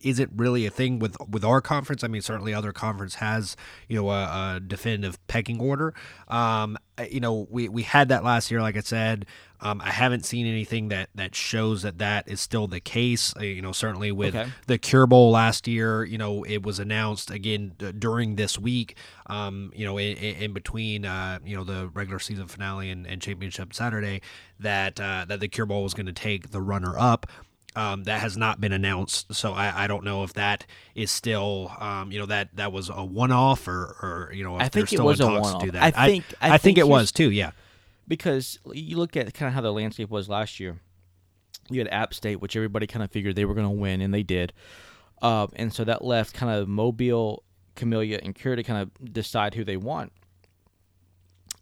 isn't really a thing with with our conference. I mean, certainly other conference has you know a, a definitive pecking order. Um, you know, we we had that last year, like I said. Um, I haven't seen anything that that shows that that is still the case. Uh, you know, certainly with Okay. the Cure Bowl last year, you know, it was announced again d- during this week. Um, you know, in, in between, uh, you know, the regular season finale and, and championship Saturday, that uh, that the Cure Bowl was going to take the runner up. Um, that has not been announced, so I, I don't know if that is still, um, you know, that that was a one-off or, or you know, if I think it still was a talks to one-off. do that. I think- I I, think think it was too. Yeah, because you look at kind of how the landscape was last year. You had App State, which everybody kind of figured they were going to win, and they did. Um, and so that left kind of Mobile, Camellia, and Cure to kind of decide who they want.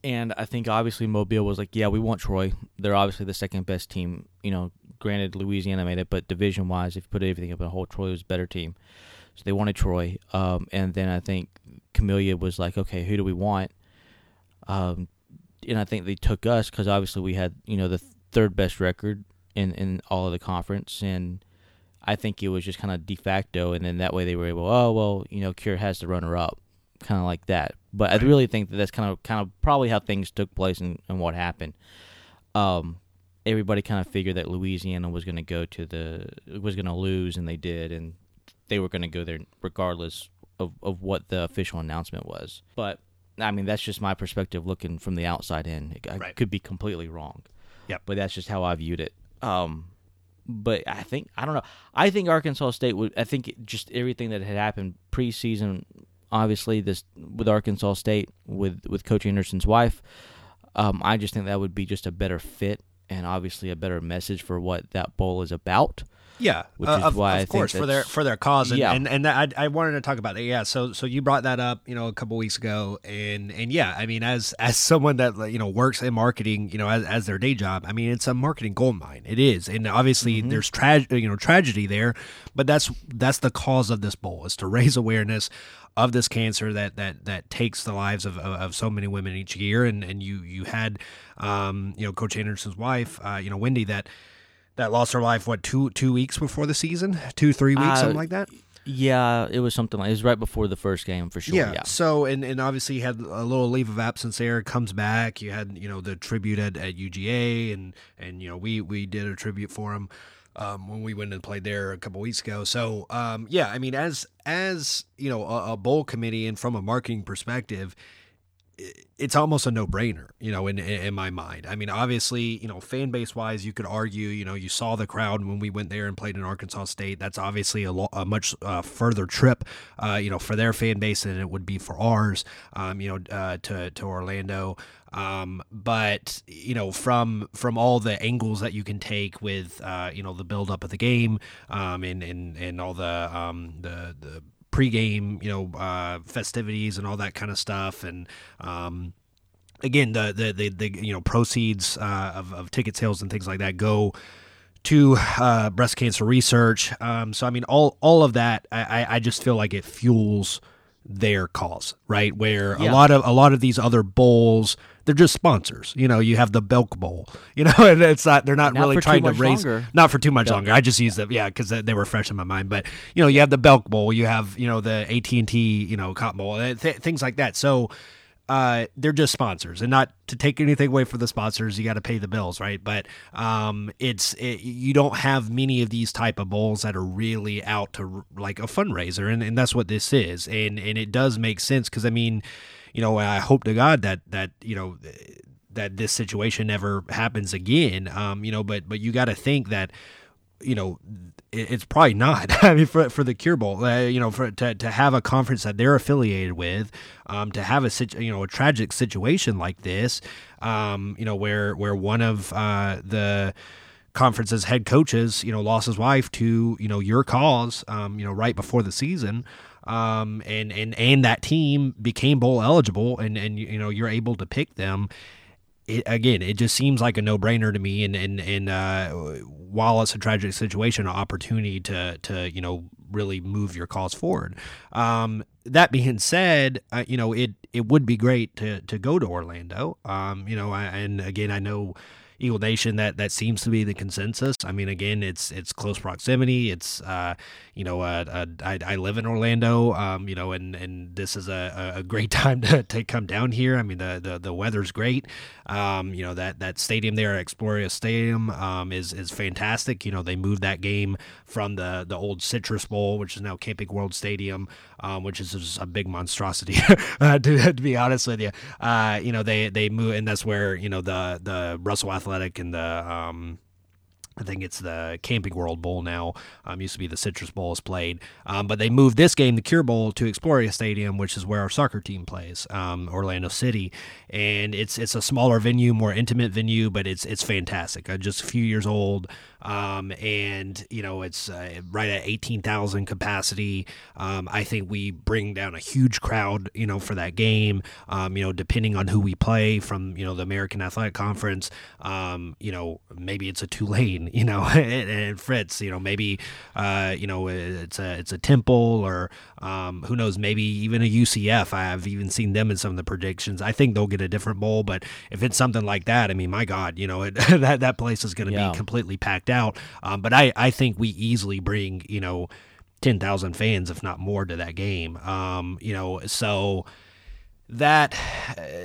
And I think obviously Mobile was like, yeah, we want Troy. They're obviously the second best team. You know, granted Louisiana made it, but division wise, if you put everything up in a whole, Troy was a better team. So they wanted Troy. Um, and then I think Camellia was like, okay, who do we want? Um, and I think they took us because obviously we had you know the third best record in in all of the conference, and I think it was just kind of de facto, and then that way they were able, oh well, you know, Cure has the runner up, kind of like that. But I really think that that's kind of kind of probably how things took place and, and what happened. Um, everybody kind of figured that Louisiana was going to go to the was going to lose, and they did, and they were going to go there regardless of, of what the official announcement was. But I mean, that's just my perspective looking from the outside in. I Right. could be completely wrong. Yeah. But that's just how I viewed it. Um, but I think I don't know. I think Arkansas State would. I think just everything that had happened preseason, obviously this with Arkansas State with with Coach Anderson's wife. Um, I just think that would be just a better fit and obviously a better message for what that bowl is about. Yeah, which uh, is of, why of I think course for their for their cause, and Yeah. and, and I, I wanted to talk about it. Yeah, so so you brought that up, you know, a couple weeks ago, and and yeah, I mean, as as someone that you know works in marketing, you know, as, as their day job, I mean, it's a marketing gold mine. It is, and obviously Mm-hmm. there's tragedy, you know, tragedy there, but that's that's the cause of this bowl is to raise awareness of this cancer that that that takes the lives of, of, of so many women each year, and and you you had, um, you know, Coach Anderson's wife, uh, you know, Wendy that that lost her life what two two weeks before the season two three weeks Uh, something like that Yeah, it was something like it was right before the first game for sure. Yeah. so and and obviously you had a little leave of absence there comes back you had you know the tribute at, at uga and and you know we we did a tribute for him um, when we went and played there a couple weeks ago so um, yeah i mean as as you know a, a bowl committee and from a marketing perspective it's almost a no-brainer, you know, in in my mind. I mean, obviously, you know, fan base wise, you could argue, you know, you saw the crowd when we went there and played in Arkansas State. That's obviously a, lo- a much uh, further trip, uh, you know, for their fan base than it would be for ours, um, you know, uh, to to Orlando. Um, but you know, from from all the angles that you can take with, uh, you know, the build up of the game, um, and and and all the um the the pregame, you know, uh, festivities and all that kind of stuff, and um, again, the, the the the you know proceeds uh, of of ticket sales and things like that go to uh, breast cancer research. Um, so I mean, all all of that, I I- I just feel like it fuels their cause, right? Where a lot of a lot of these other bowls, they're just sponsors. You know, you have the Belk Bowl. You know, and it's not they're not, Not really trying to raise longer. not for too much Yeah. longer. I just use them, yeah, because they were fresh in my mind. But you know, you have the Belk Bowl, you have you know the AT and T, you know, Cotton Bowl, uh, th- things like that. So uh, they're just sponsors, and not to take anything away from the sponsors. You got to pay the bills, right? But um, it's it, you don't have many of these type of bowls that are really out to like a fundraiser, and, and that's what this is, and and it does make sense because I mean, you know, I hope to God that that you know that this situation never happens again. Um, you know, but but you got to think that you know it, it's probably not. I mean, for for the Cure Bowl, uh, you know, for to to have a conference that they're affiliated with, um, to have a situ- you know a tragic situation like this, um, you know, where where one of uh the conference's head coaches, you know, lost his wife to you know your cause, um, you know, right before the season. Um, and, and, and that team became bowl eligible and, and, you know, you're able to pick them it, again, it just seems like a no brainer to me. And and and uh, while it's a tragic situation, an opportunity to to you know really move your cause forward. Um, that being said, uh, you know it it would be great to to go to Orlando. Um, you know, I, and again, I know. Eagle Nation that that seems to be the consensus. I mean, again, it's it's close proximity. It's uh, you know, uh, uh, I, I live in Orlando, um, you know, and, and this is a, a great time to, to come down here. I mean, the the, the weather's great. Um, you know that that stadium there, Exploria Stadium, um, is is fantastic. You know, they moved that game from the the old Citrus Bowl, which is now Camping World Stadium, um, which is just a big monstrosity. uh, to, to be honest with you, uh, you know, they they move, and that's where you know the the Russell Athletic and the um, I think it's the Camping World Bowl now. Um, used to be the Citrus Bowl is played, um, but they moved this game, the Cure Bowl, to Exploria Stadium, which is where our soccer team plays, um, Orlando City, and it's it's a smaller venue, more intimate venue, but it's it's fantastic. Uh, just a few years old, um, and you know it's uh, right at eighteen thousand capacity. Um, I think we bring down a huge crowd, you know, for that game. Um, you know, depending on who we play from, you know, the American Athletic Conference, um, you know, maybe it's a Tulane, you know, and, and Fritz, you know, maybe, uh, you know, it's a it's a Temple or um, who knows, maybe even a UCF. I've even seen them in some of the predictions. I think they'll get a different bowl, but if it's something like that, I mean, my God, you know, it, that that place is going to Yeah. be completely packed out. Um, but I I think we easily bring, you know. 10,000 fans, if not more, to that game. Um, you know, so that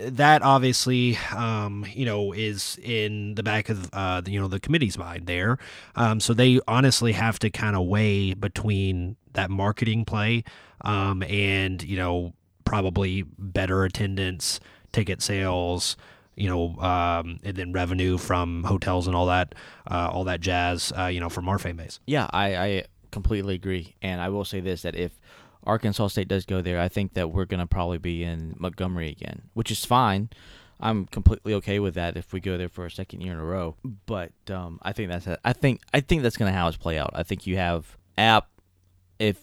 that obviously um, you know is in the back of uh, you know the committee's mind there. Um, so they honestly have to kind of weigh between that marketing play um, and you know probably better attendance, ticket sales. You know, um, and then revenue from hotels and all that, uh, all that jazz. Uh, you know, from our fan base. Yeah, I, I completely agree. And I will say this that if Arkansas State does go there, I think that we're going to probably be in Montgomery again, which is fine. I'm completely okay with that if we go there for a second year in a row. But um, I think that's I think I think that's going to how it's play out. I think you have App if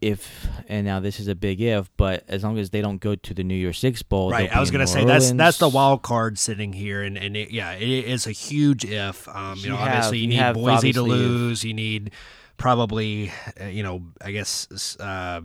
if and now this is a big if, but as long as they don't go to the New Year's Six Bowl, Right, I was gonna New say that's that's the wild card sitting here, and and it, yeah, it is a huge if. Um, you, You know, have- obviously you you need Boise to obviously if- lose. You need probably, uh, you know, I guess. Uh,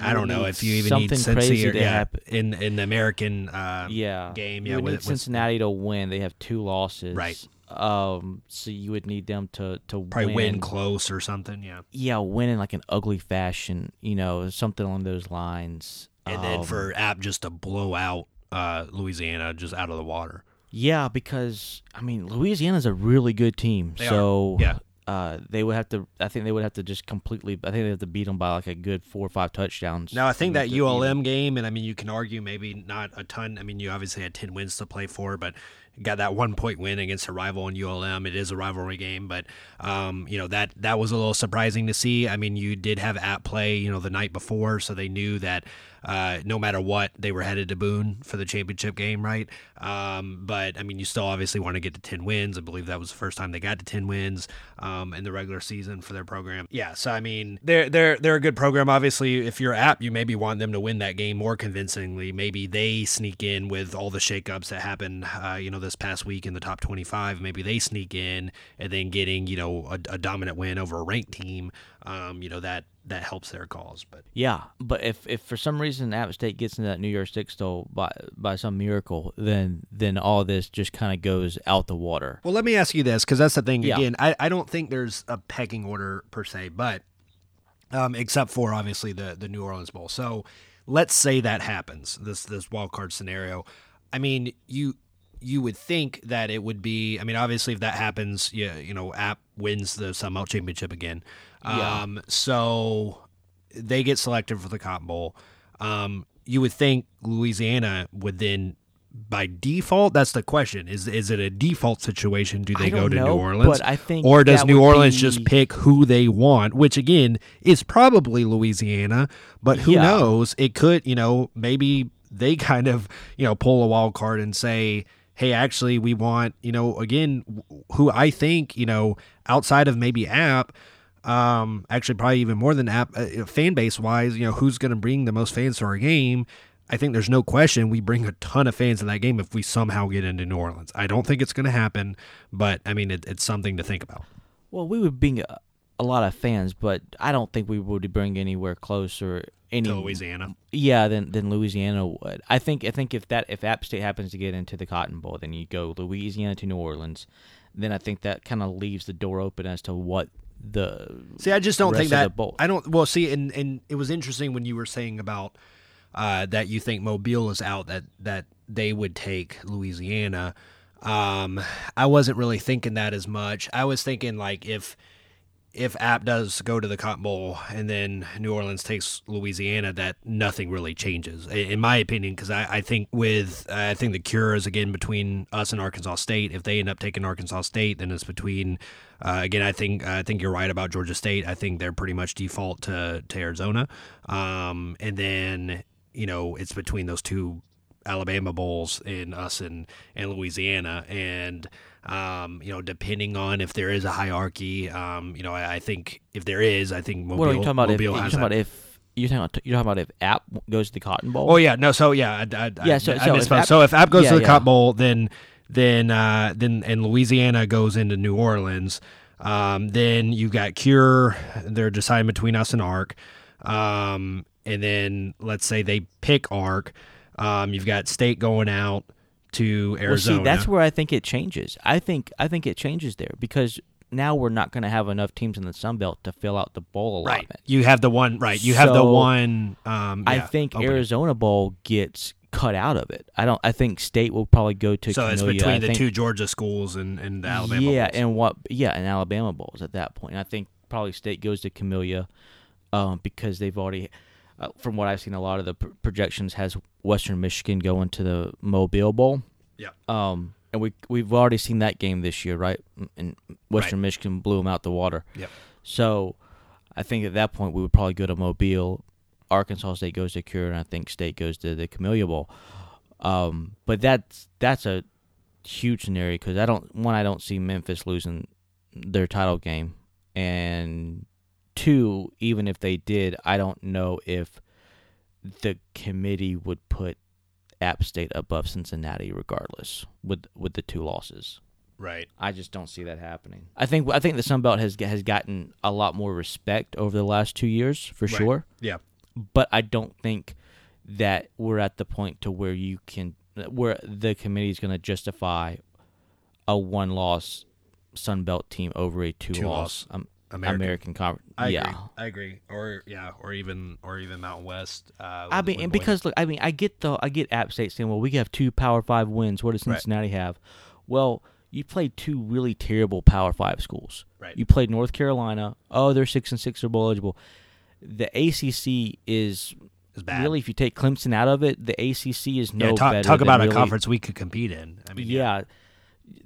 I don't know if you even need something Cincy crazy or, to yeah, happen. in in the American uh, yeah game. You Yeah, would with, need with- Cincinnati to win. They have two losses. Right. Um. So you would need them to to probably win win close or something. Yeah, yeah, win in like an ugly fashion, you know, something along those lines. and then Um, for App just to blow out uh, Louisiana just out of the water. yeah, because I mean, Louisiana's a really good team, They are, so yeah. Uh, they would have to. I think they would have to just completely. I think they have to beat them by like a good four or five touchdowns. Now I think that. ULM game, and I mean you can argue maybe not a ton. I mean you obviously had ten wins to play for, but got that one point win against a rival in ULM. It is a rivalry game, but um, you know that that was a little surprising to see. I mean you did have at play, you know, the night before, so they knew that uh, no matter what, they were headed to Boone for the championship game, right? Um, but I mean, you still obviously want to get to ten wins. I believe that was the first time they got to ten wins um, in the regular season for their program. Yeah, so I mean, they're they're they're a good program. Obviously, if you're app, you maybe want them to win that game more convincingly. Maybe they sneak in with all the shakeups that happened, uh, you know, this past week in the top twenty-five. Maybe they sneak in and then getting you know a, a dominant win over a ranked team. Um, you know that that helps their cause, but. Yeah, but if, if for some reason App State gets into that New Year's Six though by by some miracle, then then all this just kind of goes out the water. Well, let me ask you this because that's the thing. Yeah. Again, I, I don't think there's a pecking order per se, but um, except for obviously the the New Orleans Bowl. So let's say that happens. This this wild card scenario. I mean, you you would think that it would be. I mean, obviously, if that happens, yeah, you know, App wins the Sun Belt Championship again. Yeah. Um, so they get selected for the Cotton Bowl. Um, you would think Louisiana would then, by default, that's the question: is is it a default situation? Do they go to know, New Orleans, but I think or does New Orleans be- just pick who they want? Which again is probably Louisiana, but who Yeah. knows? It could, you know, maybe they kind of, you know, pull a wild card and say. Hey, actually, we want you know again who I think you know outside of maybe App, um, actually probably even more than app uh, fan base wise, you know, who's going to bring the most fans to our game? I think there's no question we bring a ton of fans in that game if we somehow get into New Orleans. I don't think it's going to happen, but I mean, it, it's something to think about. Well, we would bring a, a lot of fans, but I don't think we would bring anywhere close or any To Louisiana. Yeah, than than Louisiana would. I think I think if that if App State happens to get into the Cotton Bowl, then you go Louisiana to New Orleans. Then I think that kind of leaves the door open as to what the See, I just don't think that. bowl. I don't. Well, see, and and it was interesting when you were saying about uh, that you think Mobile is out that that they would take Louisiana. Um, I wasn't really thinking that as much. I was thinking like if if App does go to the Cotton Bowl and then New Orleans takes Louisiana, that nothing really changes, in my opinion. Because I, I think with I think the cure is again between us and Arkansas State. If they end up taking Arkansas State, then it's between. Uh, again, I think I think you're right about Georgia State. I think they're pretty much default to to Arizona, um, and then you know it's between those two Alabama bowls in us and and Louisiana, and um, you know depending on if there is a hierarchy, um, you know I, I think if there is, I think Mobile, what are you talking about? If, Mobile you're talking about if you're talking about you're talking about if App goes to the Cotton Bowl. Oh yeah, no. So yeah, I, I, Yeah, so- so if. App- so if App goes yeah, to the yeah. Cotton Bowl, then then uh, then and Louisiana goes into New Orleans. Um, then you've got Cure. They're deciding between us and Arc. Um, and then let's say they pick Arc. Um, you've got State going out to Arizona. Well, see, that's where I think it changes. I think I think it changes there because now we're not going to have enough teams in the Sun Belt to fill out the bowl right. allotment. You have the one. Right. You have the one. Um, I think opening. Arizona Bowl gets cut out of it. I don't. I think State will probably go to. So it's between I the think- two Georgia schools and, and the Alabama. Yeah, bowls. and what? Yeah, and Alabama bowls at that point. And I think probably State goes to Camellia um, because they've already, uh, from what I've seen, a lot of the pr- projections has Western Michigan going to the Mobile Bowl. Yeah. Um, and we we've already seen that game this year, right? And Western Michigan blew them out the water. Yep. So, I think at that point we would probably go to Mobile. Arkansas State goes to Cure, and I think State goes to the Camellia Bowl. Um, but that's that's a huge scenario because I don't one I don't see Memphis losing their title game, and two even if they did, I don't know if the committee would put App State above Cincinnati regardless with with the two losses. Right. I just don't see that happening. I think I think the Sun Belt has has gotten a lot more respect over the last two years for Right. sure. Yeah. But I don't think that we're at the point to where you can where the committee is going to justify a one loss Sun Belt team over a two loss um, American. American, conference. I yeah. agree. I agree. Or yeah, or even or even Mountain West. Uh, I mean, and because look, I mean, I get the I get App State saying, well, we have two Power Five wins. What does Right. Cincinnati have? Well, you played two really terrible Power Five schools. Right. You played North Carolina. Oh, they're six and six are bowl eligible. The ACC is bad. really, if you take Clemson out of it, the ACC is no yeah, talk, talk about really, a conference we could compete in. I mean, yeah,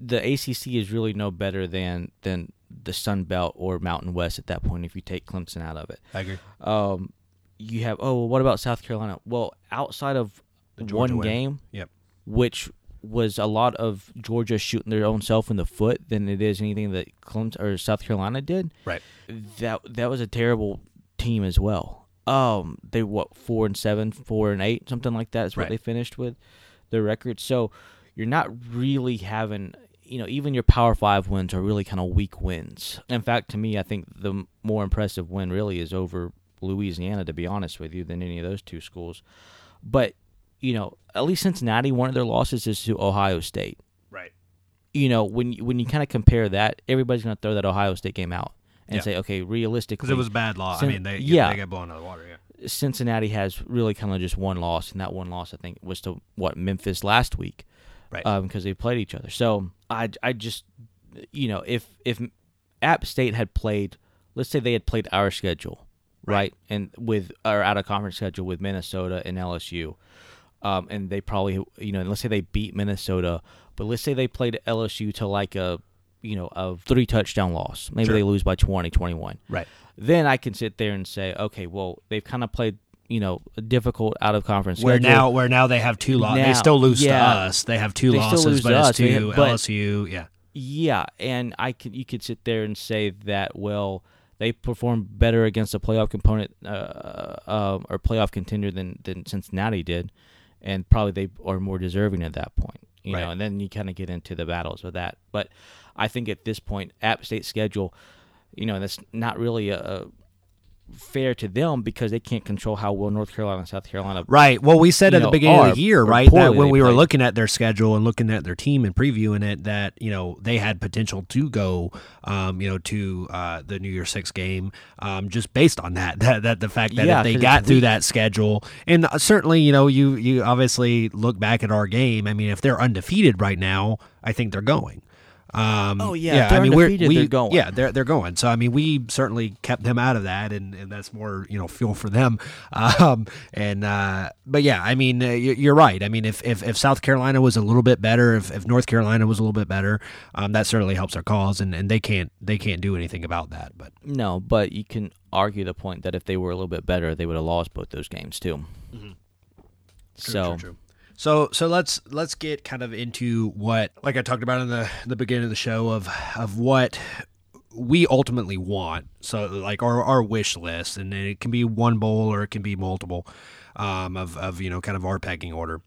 the ACC is really no better than than the Sun Belt or Mountain West at that point. If you take Clemson out of it, I agree. um, you have oh, well, what about South Carolina? Well, outside of The one win. game, Yep. which was a lot of Georgia shooting their own self in the foot than it is anything that Clemson or South Carolina did. Right. That that was a terrible team as well. Um, they what four and seven, four and eight, something like that is what Right. they finished with their record. So you're not really having. You know, even your Power Five wins are really kind of weak wins. In fact, to me, I think the more impressive win really is over Louisiana, to be honest with you, than any of those two schools. But you know, at least Cincinnati, one of their losses is to Ohio State. Right. You know, when you- when you kind of compare that, everybody's going to throw that Ohio State game out and Yeah. say, okay, realistically, Because it was bad law. I mean, they yeah. they got blown out of the water. Yeah. Cincinnati has really kind of just one loss, and that one loss I think was to what Memphis last week, Right. Because they played each other. So I I just you know if if App State had played, let's say they had played our schedule, right, and with our out of conference schedule with Minnesota and LSU, um, and they probably you know and let's say they beat Minnesota, but let's say they played LSU to like a you know a three touchdown loss, maybe Sure. they lose by 20, 21 right. then I can sit there and say, okay, well, they've kind of played, you know, difficult out of conference. Where schedule. now, where now they have two losses. They still lose yeah. to us. They have two They losses, but to it's us. To have- but- LSU. Yeah. yeah, and I could, you could sit there and say that, well, they performed better against a playoff component uh, uh, or playoff contender than than Cincinnati did, and probably they are more deserving at that point. You Right. know, and then you kind of get into the battles with that. But I think at this point, App State schedule, you know, that's not really a fair to them because they can't control how well North Carolina and South Carolina Right. Well, we said at the know, beginning of the year, right, that when we were looking at their schedule and looking at their team and previewing it, that you know they had potential to go, um, you know, to uh, the New Year Six game, um, just based on that, that, that the fact that Yeah, if they got through that schedule, and uh, certainly, you know, you you obviously look back at our game. I mean, if they're undefeated right now, I think they're going. Um, Oh, yeah, yeah. they're I mean, we're, we, they're going. Yeah, they're they're going. So I mean, we certainly kept them out of that, and, and that's more you know fuel for them. Um, and uh, but yeah, I mean, uh, you- you're right. I mean, if, if if South Carolina was a little bit better, if, if North Carolina was a little bit better, um, that certainly helps our cause, and, and they can't they can't do anything about that. But No, but you can argue the point that if they were a little bit better, they would have lost both those games too. so So so let's let's get kind of into what like I talked about in the the beginning of the show of of what we ultimately want. So like our our wish list and it can be one bowl or it can be multiple um of of you know kind of our pecking order.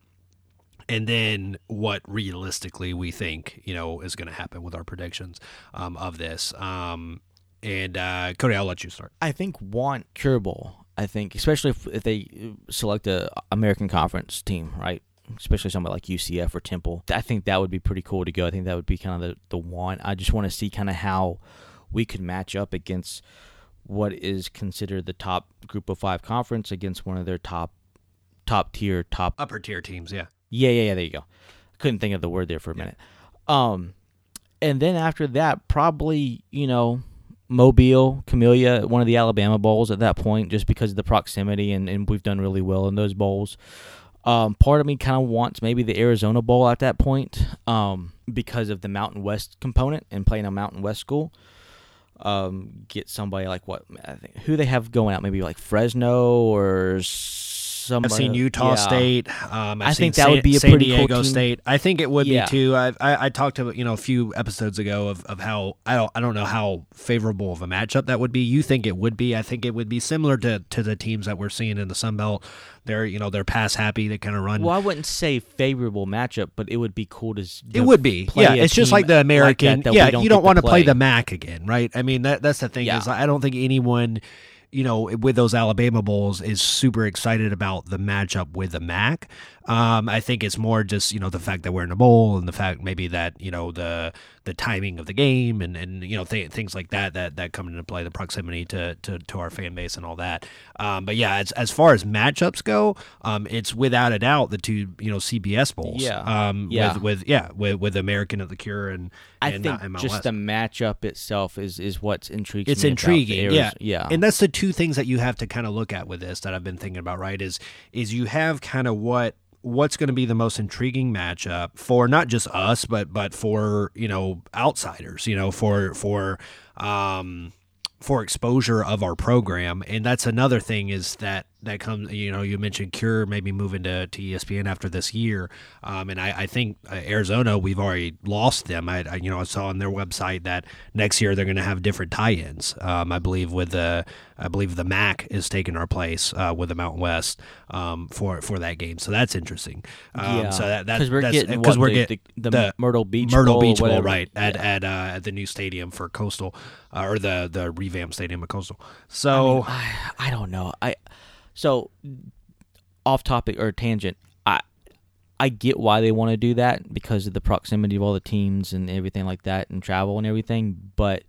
And then what realistically we think, you know, is going to happen with our predictions um, of this. Um, and uh, Cody, I'll let you start. I think want Cure Bowl. I think especially if, if they select a American Conference team, right? Especially somebody like UCF or Temple. I think that would be pretty cool to go. I think that would be kind of the the want. I just want to see kind of how we could match up against what is considered the top group of five conference against one of their top top tier top Upper tier teams, yeah. Yeah, yeah, yeah. There you go. Couldn't think of the word there for a minute. Um, and then after that, probably you know, Mobile, Camellia, one of the Alabama bowls at that point, just because of the proximity, and, and we've done really well in those bowls. Um, part of me kind of wants maybe the Arizona Bowl at that point, um, because of the Mountain West component and playing a Mountain West school. Um, get somebody like what I think who they have going out, maybe like Fresno or I've seen Utah yeah. State. Um, I think that San, would be a San pretty cool Diego team. State. I think it would Yeah. be too. I, I I talked to you know a few episodes ago of, of how I don't I don't know how favorable of a matchup that would be. You think it would be? I think it would be similar to, to the teams that we're seeing in the Sun Belt. They're you know they're pass happy. They kind of run. Well, I wouldn't say favorable matchup, but it would be cool to. It would be, yeah. It's just like the like American. that that yeah, don't you don't want to play play. the MAC again, right? I mean, that that's the thing Yeah. is I don't think anyone, you know, with those Alabama bowls is super excited about the matchup with the MAC. Um, I think it's more just you know the fact that we're in a bowl and the fact maybe that you know the the timing of the game and and you know th- things like that that that come into play, the proximity to to, to our fan base and all that. Um, but yeah, as as far as matchups go, um, it's without a doubt the two you know CBS bowls. Yeah. Um, Yeah. With, with yeah with with American of the Cure and I and, think uh, just the matchup itself is is what's intriguing. it's intriguing yeah yeah. and that's the two things that you have to kind of look at with this that i've been thinking about right is is you have kind of what what's going to be the most intriguing matchup for not just us but but for you know outsiders you know for for um for exposure of our program? And that's another thing is that that comes you know you mentioned cure maybe moving to, to espn after this year um, and I, I think uh, arizona we've already lost them I, I you know i saw on their website that next year they're going to have different tie-ins um, i believe with the i believe the mac is taking our place uh, with the mountain west um, for for that game so that's interesting um, yeah. so that, that because we're that's getting because we're the, getting the, the Myrtle Beach Myrtle Bowl, Beach Bowl, right at Yeah. at uh, at the new stadium for Coastal, uh, or the the revamped stadium at Coastal. I, So mean, I, I don't know. I so off topic or tangent. I I get why they want to do that because of the proximity of all the teams and everything like that and travel and everything. But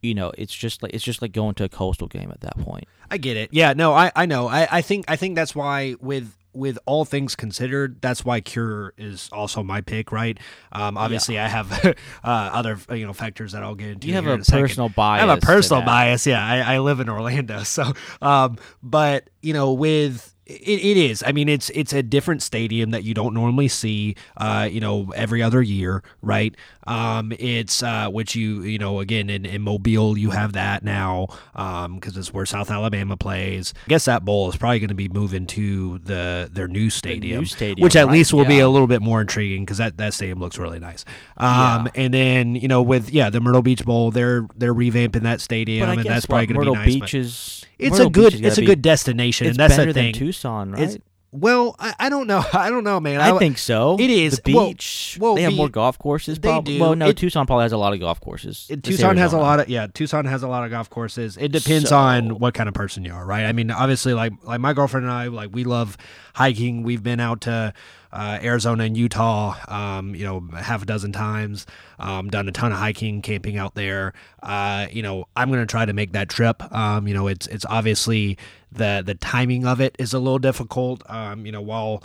you know, it's just like it's just like going to a coastal game at that point. I get it. Yeah, no, I I know. I I think I think that's why with with all things considered, that's why Cure is also my pick, right? Um, obviously, I have uh, other you know factors that I'll get into. You have a in second. personal bias. I have a personal bias. Yeah, I, I live in Orlando, so um, but you know, with it, it is. I mean, it's it's a different stadium that you don't normally see. Uh, you know, every other year, right? Um, it's uh, which you you know again in, in Mobile you have that now um because it's where South Alabama plays. I guess that bowl is probably going to be moving to the their new stadium, stadium, which at right? least will be a little bit more intriguing because that that stadium looks really nice. Um, Yeah. and then you know with yeah the Myrtle Beach Bowl, they're they're revamping that stadium, and that's probably going to Myrtle be nice. Beach but- is it's Myrtle a good it's a be- good destination, It's and that's better the thing. than Tucson, right? It's well, I, I don't know. I don't know, man. I think so. It is. the beach. well, they have more golf courses. they Probably. do. Well, no, It- Tucson probably has a lot of golf courses. It- Tucson has a lot of yeah. Tucson has a lot of golf courses. It depends So- on what kind of person you are, right? I mean, obviously, like like my girlfriend and I, like we love hiking. We've been out to uh, Arizona and Utah, um, you know, half a dozen times. Um, done a ton of hiking, camping out there. Uh, you know, I'm gonna try to make that trip. Um, you know, it's it's obviously the the timing of it is a little difficult. Um, you know, while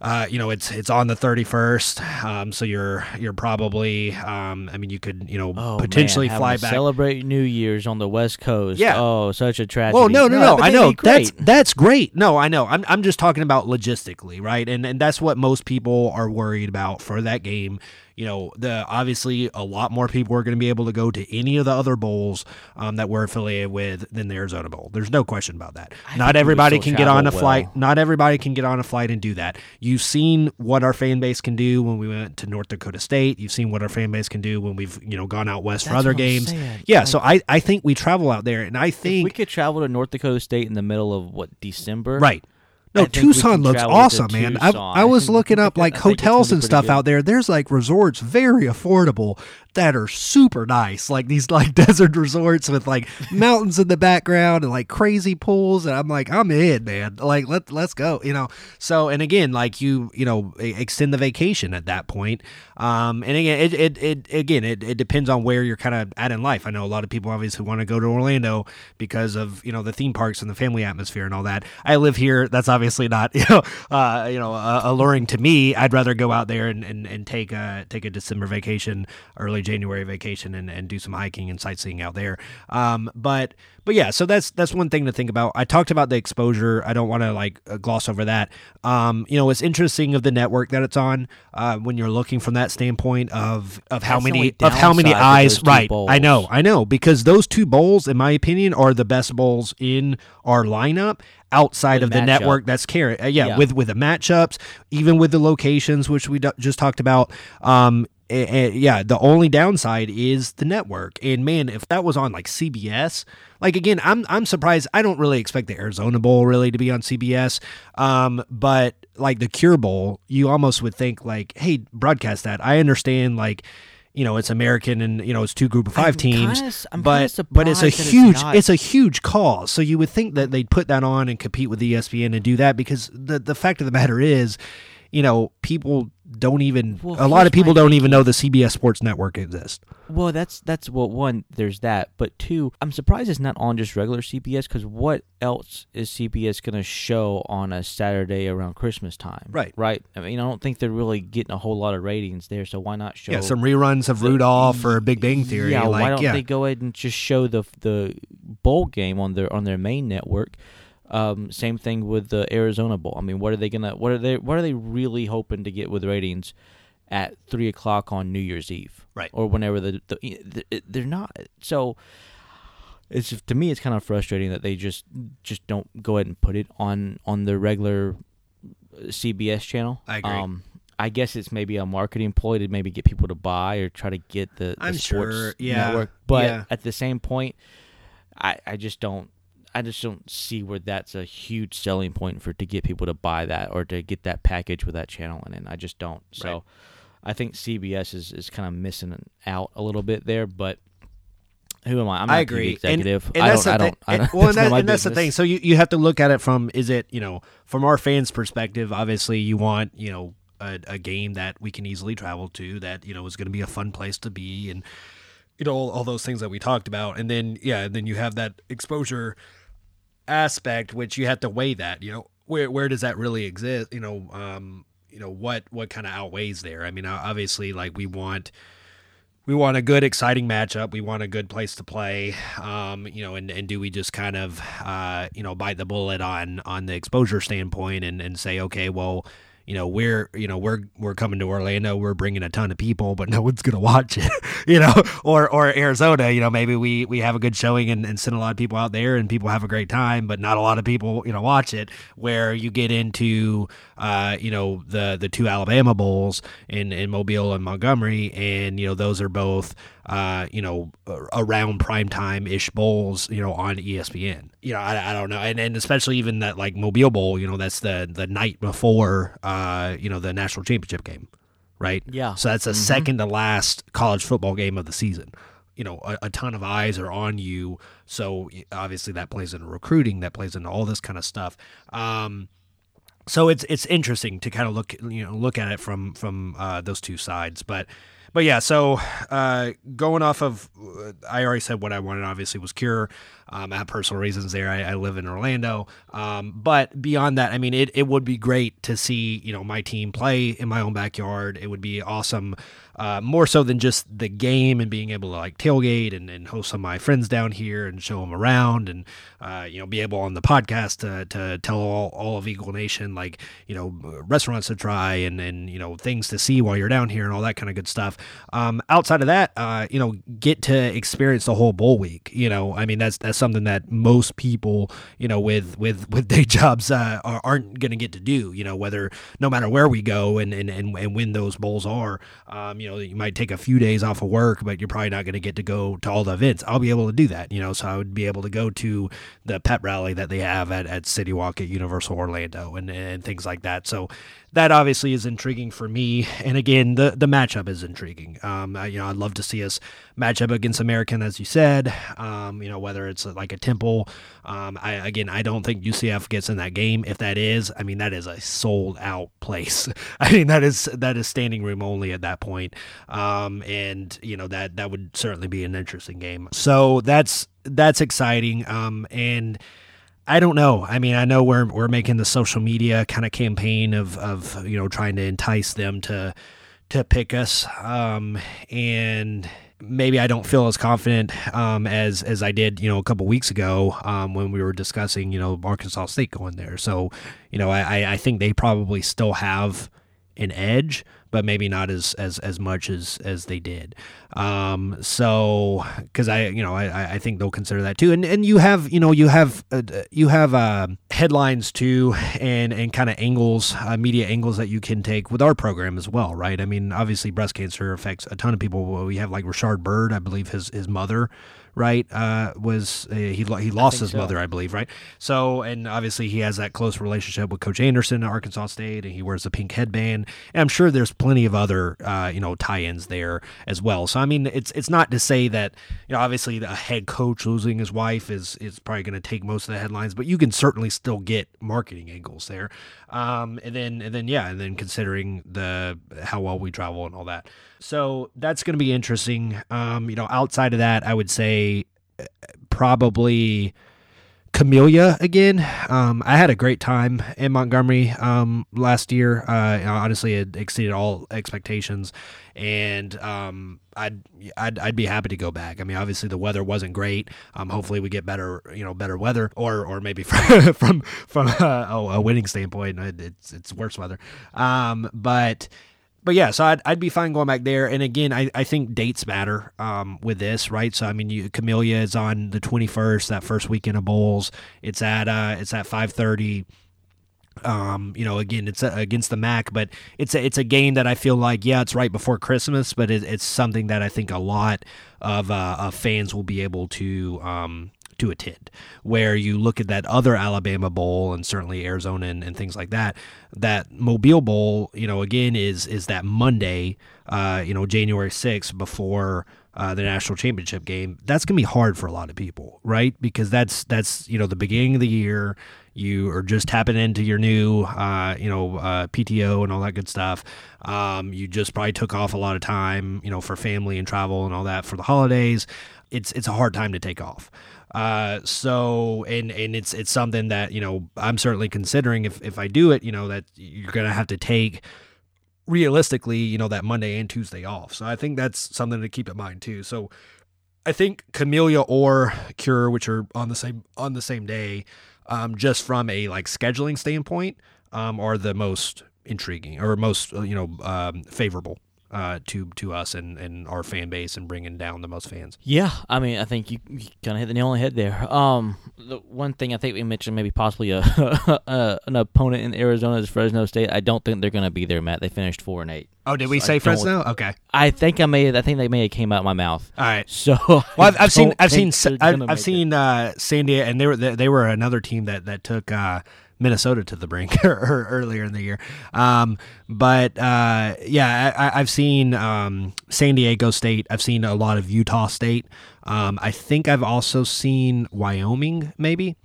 uh, you know, it's it's on the thirty first, um, so you're you're probably, um, I mean, you could you know Oh, potentially man, fly back. Celebrate New Year's on the West Coast. Yeah. Oh, such a tragedy. Well, no, no, no. but I know that's great. that's great. No, I know. I'm I'm just talking about logistically, right? And and that's what most people are worried about for that game. You know, the obviously a lot more people are going to be able to go to any of the other bowls um, that we're affiliated with than the Arizona Bowl. There's no question about that. I Not everybody can get on a travel flight. well. Not everybody can get on a flight and do that. You've seen what our fan base can do when we went to North Dakota State. You've seen what our fan base can do when we've you know gone out west for other games. saying. Yeah, Like- so I I think we travel out there, and I If we could travel to North Dakota State in the middle of what December, right. I No, Tucson looks awesome, man. I, Tucson. I was looking up like I think it's gonna hotels and stuff good. out there. There's like resorts very affordable that are super nice, like these like desert resorts with like mountains in the background and like crazy pools. And I'm like, I'm in, man. Like let let's go, you know. So and again, like you, you know, extend the vacation at that point. Um, and again, it it, it again it, it depends on where you're kind of at in life. I know a lot of people obviously want to go to Orlando because of you know the theme parks and the family atmosphere and all that. I live here. That's obviously not you know uh, you know uh, alluring to me. I'd rather go out there and, and, and take a take a December vacation, early January vacation and, and do some hiking and sightseeing out there. Um, but but yeah, so that's that's one thing to think about. I talked about the exposure. I don't want to like uh, gloss over that. Um, you know, it's interesting of the network that it's on uh, when you're looking from that standpoint of of how That's many of how many eyes. Right, I know. I know, because those two bowls, in my opinion, are the best bowls in our lineup outside of the network that's carrying. Uh, yeah, Yeah. with with the matchups, even with the locations, which we d- just talked about. Um, a- a- yeah, the only downside is the network. And man, if that was on like CBS, like again, I'm I'm surprised. I don't really expect the Arizona Bowl really to be on CBS. Um, but like the Cure Bowl, you almost would think like, hey, broadcast that. I understand like. You know, it's American, and you know it's two group of 5 I'm teams, kinda but but it's a that it's huge it's a huge cause. So you would think that they'd put that on and compete with ESPN and do that because the the fact of the matter is, you know, people don't even Well, a lot of people don't even know the CBS Sports Network exists. Well, that's that's well, one. There's that, but two, I'm surprised it's not on just regular CBS because what else is CBS going to show on a Saturday around Christmas time? Right. right. I mean, I don't think they're really getting a whole lot of ratings there, so why not show? Yeah, some reruns of Rudolph or Big Bang Theory. Yeah, like, why don't yeah. they go ahead and just show the the bowl game on their on their main network? Um, same thing with the Arizona Bowl. I mean, what are they gonna? What are they? What are they really hoping to get with ratings at three o'clock on New Year's Eve? Right. Or whenever the, the, the they're not. So it's to me, it's kind of frustrating that they just just don't go ahead and put it on on their regular CBS channel. I agree. Um, I guess it's maybe a marketing ploy to maybe get people to buy or try to get the, the I'm sports sure, yeah, network. But yeah. at the same point, I, I just don't I just don't see where that's a huge selling point for to get people to buy that or to get that package with that channel in it. I just don't. So Right. I think CBS is, is kind of missing out a little bit there, but who am I? I'm not I agree. executive. And, and I that's don't. I don't. I don't. well, and, that, and that's the thing. So you, you have to look at it from is it you know from our fans' perspective. Obviously, you want you know a, a game that we can easily travel to that you know is going to be a fun place to be and you know all, all those things that we talked about. And then yeah, and then you have that exposure aspect, which you have to weigh that. You know where where does that really exist? You know um you know what what kind of outweighs there. I mean obviously like we want we want a good, exciting matchup. We want a good place to play. Um, you know, and, and do we just kind of, uh, you know, bite the bullet on on the exposure standpoint and, and say, okay, well, you know, we're you know we're we're coming to Orlando, we're bringing a ton of people, but no one's gonna watch it, you know, or or Arizona, you know, maybe we we have a good showing and, and send a lot of people out there and people have a great time, but not a lot of people, you know, watch it. Where you get into, uh, you know, the the two Alabama bowls in in Mobile and Montgomery, and you know those are both, uh, you know, around primetime ish bowls, you know, on ESPN. You know, I, I don't know, and and especially even that like Mobile Bowl, you know, that's the the night before, uh, you know, the national championship game, right? Yeah. So that's the Mhm. second to last college football game of the season. You know, a, a ton of eyes are on you. So obviously that plays into recruiting, that plays into all this kind of stuff. Um, so it's it's interesting to kind of look you know look at it from from uh, those two sides, but but yeah. So uh, going off of, uh, I already said what I wanted. Obviously, was Cure. Um, I have personal reasons there. I, I live in Orlando, um, but beyond that, I mean, it, it would be great to see you know my team play in my own backyard. It would be awesome, uh, more so than just the game and being able to like tailgate and, and host some of my friends down here and show them around and uh, you know be able on the podcast to, to tell all, all of Eagle Nation like you know restaurants to try and and you know things to see while you're down here and all that kind of good stuff. Um, outside of that, uh, you know, get to experience the whole bowl week. You know, I mean that's that's something that most people you know with with with day jobs uh, are, aren't going to get to do. You know, whether no matter where we go and and and, and when those bowls are, um, you know, you might take a few days off of work, but you're probably not going to get to go to all the events. I'll be able to do that. You know, so I would be able to go to the pep rally that they have at, at City Walk at Universal Orlando and, and things like that. So that obviously is intriguing for me. And again, the the matchup is intriguing. Um, I, you know, I'd love to see us match up against American, as you said. Um, you know, whether it's like a Temple. Um, I again, I don't think UCF gets in that game. If that is, I mean, that is a sold out place. I mean, that is that is standing room only at that point. Um, and you know that that would certainly be an interesting game. So that's that's exciting. Um, and I don't know. I mean, I know we're we're making the social media kind of campaign of of you know trying to entice them to to pick us, um, and maybe I don't feel as confident um, as as I did, you know, a couple weeks ago um, when we were discussing, you know, Arkansas State going there. So, you know, I, I think they probably still have an edge, but maybe not as as as much as as they did. Um, so because I you know I I think they'll consider that too, and and you have you know you have uh, you have uh, headlines too, and and kind of angles, uh, media angles that you can take with our program as well, right? I mean, obviously breast cancer affects a ton of people. We have like Rashard Bird, I believe his his mother right? Uh, was uh, he he lost his so. mother, I believe, right? So, and obviously he has that close relationship with Coach Anderson at Arkansas State, and he wears the pink headband. And I'm sure there's plenty of other uh, you know tie-ins there as well. So, I mean, it's it's not to say that you know obviously a head coach losing his wife is is probably going to take most of the headlines, but you can certainly still get marketing angles there. Um, and then and then yeah, and then considering the how well we travel and all that. So that's going to be interesting. Um, you know, outside of that, I would say uh, probably Camellia again. Um, I had a great time in Montgomery um, last year. Uh, honestly, it exceeded all expectations, and um, I'd, I'd I'd be happy to go back. I mean, obviously the weather wasn't great. Um, hopefully we get better, you know, better weather, or or maybe from from from a, a winning standpoint, it's it's worse weather. Um, but but yeah, so I'd, I'd be fine going back there. And again, I, I think dates matter um, with this, right? So I mean, you, Camellia is on the 21st, that first weekend of bowls. It's at uh, it's at 5:30. Um, you know, again, it's against the MAC, but it's a, it's a game that I feel like, yeah, it's right before Christmas, but it, it's something that I think a lot of, uh, of fans will be able to um, to attend. Where you look at that other Alabama Bowl and certainly Arizona and, and things like that, that Mobile Bowl, you know, again is is that Monday, uh, you know, January sixth before. Uh, the national championship game that's gonna be hard for a lot of people right because that's that's you know the beginning of the year you are just tapping into your new uh, you know uh, pto and all that good stuff um, you just probably took off a lot of time you know for family and travel and all that for the holidays it's it's a hard time to take off uh, so and and it's it's something that you know I'm certainly considering if if I do it, you know that you're gonna have to take realistically, you know that Monday and Tuesday off. So I think that's something to keep in mind too. So I think Camellia or Cure, which are on the same on the same day, um, just from a like scheduling standpoint, um, are the most intriguing or most you know um, favorable uh, to to us and, and our fan base and bringing down the most fans. Yeah, I mean, I think you, you kind of hit the nail on the head there. Um, the one thing I think we mentioned maybe possibly a, a an opponent in Arizona is Fresno State. I don't think they're going to be there, Matt. They finished four and eight. Oh, did we so say Fresno? Okay. I think I may. I think they may have came out of my mouth. All right. So well, I've, I've seen I've seen I've, I've seen uh, San Diego, and they were they, they were another team that that took. Uh, Minnesota to the brink earlier in the year. Um, but uh, yeah, I, have seen um, San Diego State. I've seen a lot of Utah State. Um, I think I've also seen Wyoming, maybe.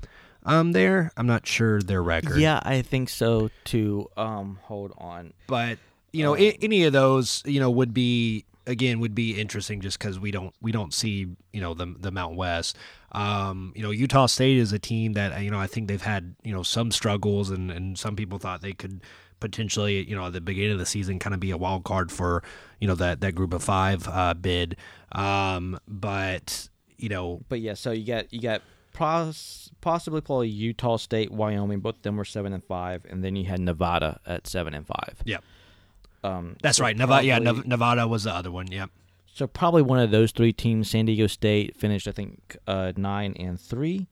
Um, there, I'm not sure their record. Yeah, I think so too. Um, hold on, but you know, um, any of those, you know, would be again would be interesting just because we don't we don't see you know the the Mountain West. Um, you know, Utah State is a team that you know I think they've had you know some struggles, and and some people thought they could potentially you know at the beginning of the season kind of be a wild card for you know that that group of five uh, bid. Um, but you know, but yeah, so you got you got pos- possibly probably Utah State, Wyoming, both of them were seven and five, and then you had Nevada at seven and five. Yep. Um, That's so right. Nevada, yeah, Nevada was the other one. Yep. So probably one of those three teams. San Diego State finished, I think, uh, nine and three.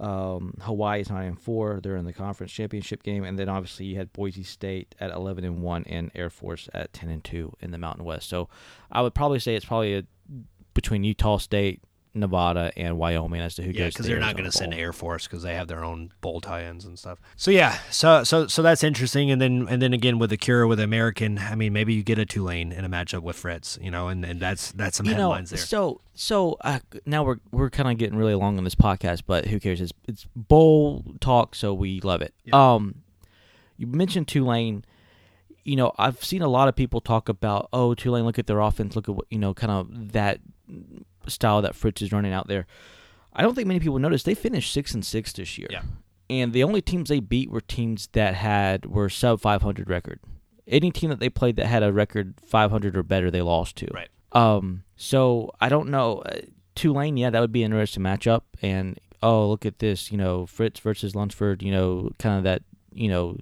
Um, Hawaii is nine and four. They're in the conference championship game, and then obviously you had Boise State at eleven and one, and Air Force at ten and two in the Mountain West. So I would probably say it's probably a, between Utah State, Nevada and Wyoming as to who yeah, goes. because they're not going to send Air Force because they have their own bowl tie-ins and stuff. So yeah, so so so that's interesting. And then and then again with the cure with American, I mean maybe you get a Tulane in a matchup with Fritz, you know, and, and that's that's some you headlines know, there. So so uh, now we're we're kind of getting really long on this podcast, but who cares? It's it's bowl talk, so we love it. Yeah. Um, you mentioned Tulane you know, I've seen a lot of people talk about, oh, Tulane, look at their offense, look at what, you know, kind of that style that Fritz is running out there. I don't think many people noticed they finished six and six this year. Yeah. And the only teams they beat were teams that had were sub 500 record, any team that they played that had a record 500 or better, they lost to. Right. Um. So I don't know. Uh, Tulane, yeah, that would be an interesting matchup. And oh, look at this, you know, Fritz versus Lunsford, you know, kind of that, you know,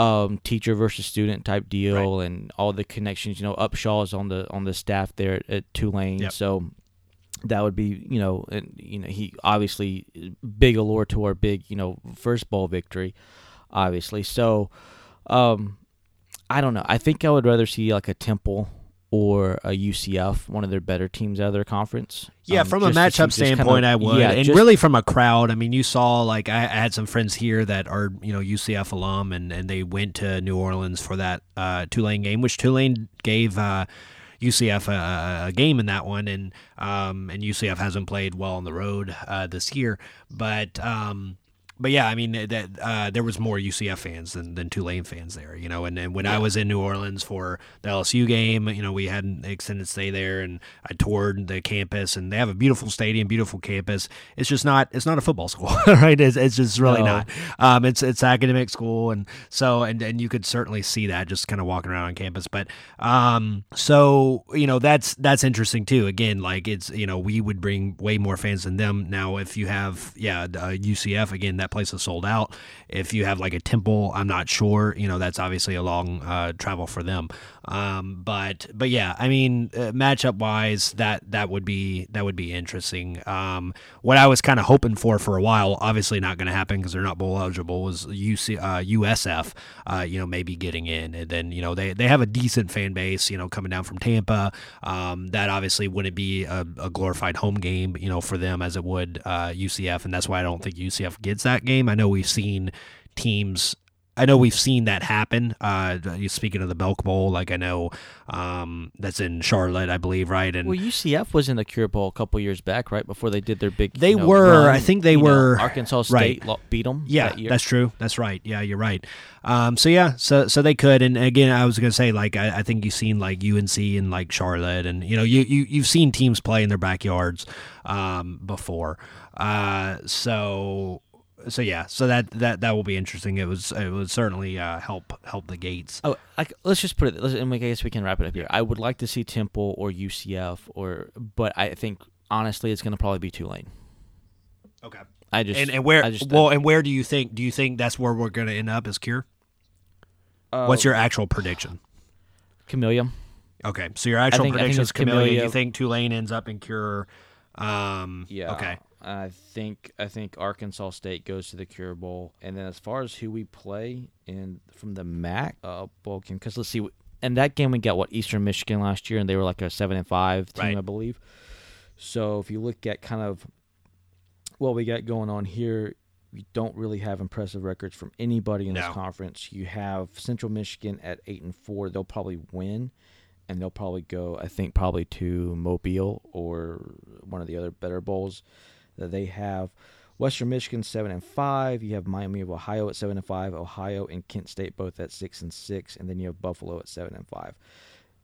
um, teacher versus student type deal, Right. and all the connections. You know, Upshaw's on the on the staff there at, at Tulane, Yep. so that would be, you know, and you know, he obviously big allure to our big, you know, first bowl victory, obviously. So, um, I don't know. I think I would rather see like a Temple or a UCF, one of their better teams out of their conference. Yeah, Um, from a just to see- matchup just kinda- standpoint, I would, yeah, and just- really from a crowd. I mean, you saw like I, I had some friends here that are you know UCF alum, and, and they went to New Orleans for that uh, Tulane game, which Tulane gave uh, UCF a, a game in that one, and um, and UCF hasn't played well on the road uh, this year, but. Um, but yeah, I mean that uh, there was more UCF fans than, than Tulane fans there, you know. And, and when I was in New Orleans for the LSU game, you know, we had an extended stay there, and I toured the campus, and they have a beautiful stadium, beautiful campus. It's just not it's not a football school, right? It's, it's just really No. not. Um, it's it's academic school, and so and and you could certainly see that just kind of walking around on campus. But um, so you know that's that's interesting too. Again, like it's you know we would bring way more fans than them. Now, if you have yeah uh, UCF again, that place is sold out. If you have like a Temple, I'm not sure. You know that's obviously a long uh, travel for them. Um, but but yeah, I mean uh, matchup wise, that that would be that would be interesting. Um, what I was kind of hoping for for a while, obviously not going to happen because they're not bowl eligible, was UC uh, USF. Uh, you know maybe getting in, and then you know they they have a decent fan base. You know coming down from Tampa, um, that obviously wouldn't be a, a glorified home game. You know for them as it would uh, UCF, and that's why I don't think UCF gets that game. I know we've seen teams I know we've seen that happen. Uh, speaking of the Belk Bowl, like I know um, that's in Charlotte, I believe, right? And Well, UCF was in the Cure Bowl a couple years back, right before they did their big. They you know, were. run. I think they You know, were- Arkansas right. State lo- beat them. yeah, that year. that's true. That's right. Yeah, you're right. Um, so yeah, so so they could. And again, I was gonna say like I, I think you've seen like UNC and like Charlotte, and you know you you you've seen teams play in their backyards um, before. Uh, so. So yeah, so that, that that will be interesting. It was it would certainly uh, help help the gates. Oh, I, let's just put it. Let's, and I guess we can wrap it up here. I would like to see Temple or UCF, or but I think honestly, it's going to probably be Tulane. Okay. I just And and where I just, well and where do you think do you think that's where we're going to end up as Cure? uh, What's your actual prediction? Camellia? Okay, so your actual think- prediction is Camellia. Camellia. You think Tulane ends up in Cure? Um, Yeah. Okay. I think I think Arkansas State goes to the Cure Bowl, and then as far as who we play in from the MAC uh, bowl game, because let's see, and that game we got what Eastern Michigan last year, and they were like a seven and five team, Right. I believe. So if you look at kind of what we got going on here, we don't really have impressive records from anybody in No. this conference. You have Central Michigan at eight and four; they'll probably win. And they'll probably go, I think, probably to Mobile or one of the other better bowls they have. Western Michigan seven and five. You have Miami of Ohio at seven and five. Ohio and Kent State both at six and six, and then you have Buffalo at seven and five.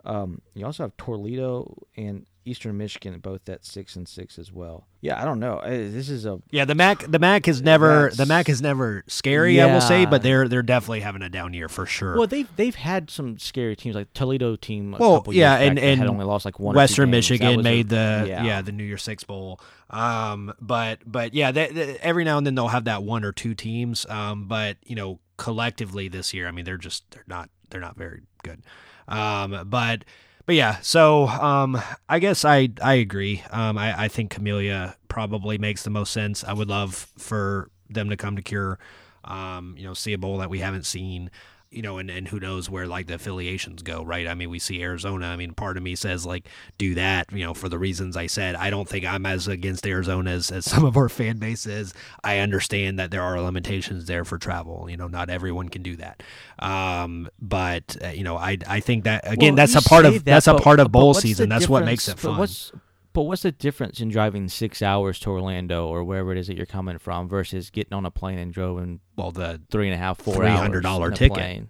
Um, you also have Toledo and Eastern Michigan both at six and six as well. Yeah, I don't know. Uh, This is a Yeah, the MAC the MAC is never the MAC is never scary. I will say, but they're they're definitely having a down year for sure. well. They've they've had some scary teams like Toledo team. A Well, couple yeah, years and- back that had and only lost like one. Western. Michigan was a- made the yeah. yeah. the New Year Six Bowl. Um, but but yeah, they, they- every now and then they'll have that one or two teams. Um, but you know collectively this year, I mean they're just they're not they're not very good. Um, but but yeah, so um, I guess I I agree. Um, I I think Camellia probably makes the most sense. I would love for them to come to Cure. Um, you know, see a bowl that we haven't seen you know, and, and who knows where like the affiliations go, right? I mean, we see Arizona. I mean, part of me says like do that, you know, for the reasons I said. I don't think I'm as against Arizona as, as some of our fan base is. I understand that there are limitations there for travel. You know, not everyone can do that. Um, but uh, you know, I I think that again, Well, that's a part of that, that's a part of bowl season. That's what makes it fun. What's, but what's the difference in driving six hours to Orlando or wherever it is that you're coming from versus getting on a plane and driving well, the three and a half, four three hundred dollar ticket. plane?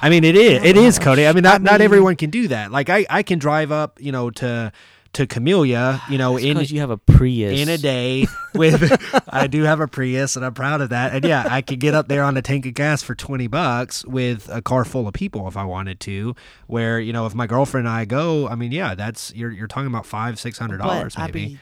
I mean, it is. It is. Cody. I mean, not I not everyone can do that. Like, I I can drive up, you know, to to Camellia, you know, in because you have a Prius in a day with I do have a Prius and I'm proud of that. And yeah, I could get up there on a tank of gas for 20 bucks with a car full of people if I wanted to. Where, you know, if my girlfriend and I go, I mean, yeah, that's you're you're talking about 5 600 dollars But, I maybe.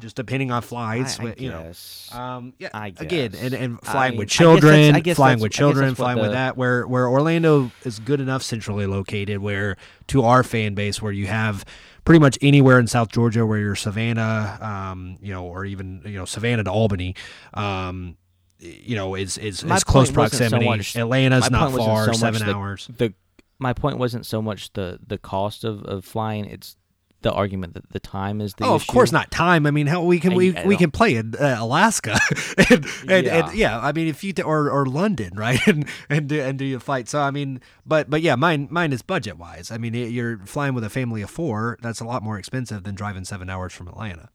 just depending on flights, I but, you know. Um, yeah, I again, guess. and, and flying with I guess children, I guess flying with children, flying with that. Where where Orlando is good enough centrally located, where to our fan base, where you have pretty much anywhere in South Georgia, where you're Savannah, um, you know, or even you know Savannah to Albany, um, you know, is is, is close wasn't so proximity. much- Atlanta's not far, so seven the- hours. the my point wasn't so much the the cost of, of flying it's the argument that the time is the oh, of course not time. I mean, hell, we can I- we, I we can play in uh, Alaska, and, and, Yeah. and yeah, I mean, if you t- or or London, right, and and do, and do your flight. So I mean, but but yeah, mine mine is budget wise. I mean, you're flying with a family of four. That's a lot more expensive than driving seven hours from Atlanta.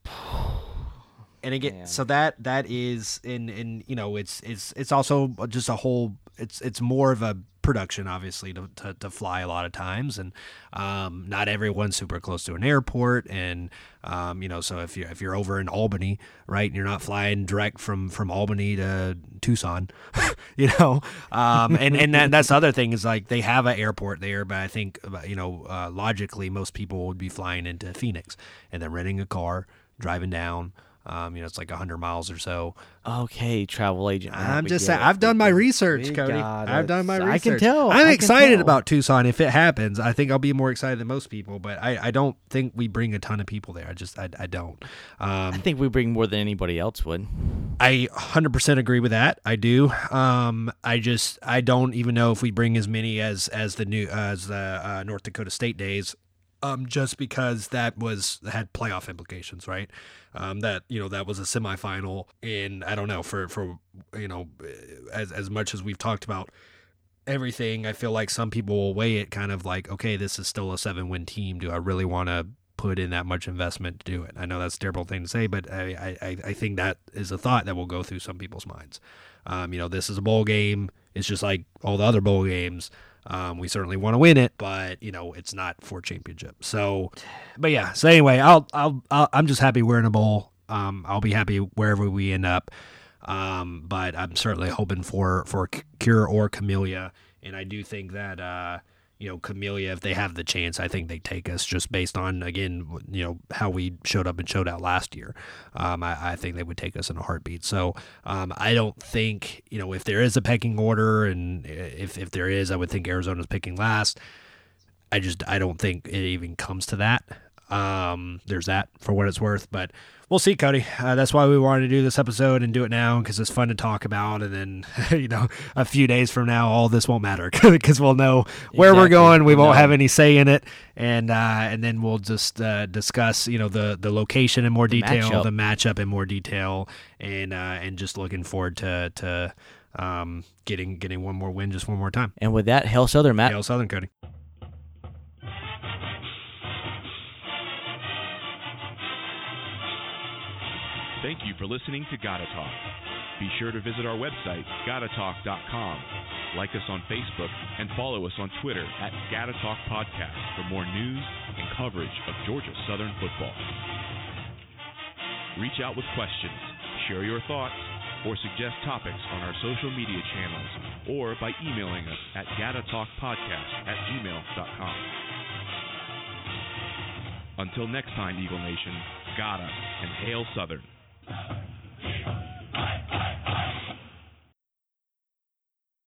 And again, Man. so that that is in in you know it's it's it's also just a whole it's it's more of a production obviously to, to, to fly a lot of times. And um, not everyone's super close to an airport. And um, you know so if you if you're over in Albany right and you're not flying direct from from Albany to Tucson you know um, and and that, that's the other thing is like they have an airport there but I think uh, you know uh, logically most people would be flying into Phoenix and then renting a car driving down um, you know, it's like hundred miles or so. okay travel agent I'm just saying. I've done my research, we Cody. I've done my research. I can tell I'm I excited tell. about Tucson if it happens. I think I'll be more excited than most people, but I, I don't think we bring a ton of people there. I just I, I don't. Um, I think we bring more than anybody else would I 100% agree with that. I do. Um, I just I don't even know if we bring as many as as the new as the uh, North Dakota State days. Um, just because that was had playoff implications, right? Um, that you know that was a semifinal, and I don't know for for you know as as much as we've talked about everything, I feel like some people will weigh it kind of like, okay, this is still a seven win team. Do I really want to put in that much investment to do it? I know that's a terrible thing to say, but I, I, I think that is a thought that will go through some people's minds. Um, you know, this is a bowl game. It's just like all the other bowl games. Um, we certainly want to win it, but you know, it's not for championship. So, but yeah. So anyway, I'll, I'll, I'll I'm just happy we're in a bowl. Um, I'll be happy wherever we end up. Um, but I'm certainly hoping for for Cure or Camellia, and I do think that uh, you know Camellia, if they have the chance, I think they take us just based on again, you know how we showed up and showed out last year. Um, I, I think they would take us in a heartbeat. So um, I don't think you know if there is a pecking order, and if if there is, I would think Arizona's picking last. I just I don't think it even comes to that. Um, there's that for what it's worth, but we'll see, Cody. Uh, that's why we wanted to do this episode and do it now because it's fun to talk about. And then you know, a few days from now, all this won't matter because we'll know where we're going. We won't know. have any say in it, and uh, and then we'll just uh, discuss you know the the location in more detail, matchup. the matchup in more detail, and uh, and just looking forward to to um, getting getting one more win, just one more time. and with that Hail Southern Matt Hail Southern, Cody. Thank you for listening to Gotta Talk. Be sure to visit our website, gottatalk.com. Like us on Facebook and follow us on Twitter at Gotta Talk Podcast for more news and coverage of Georgia Southern football. Reach out with questions, share your thoughts, or suggest topics on our social media channels or by emailing us at gottatalkpodcast at gmail.com. Until next time, Eagle Nation, gotta and hail Southern. I, I, I, I, I, I.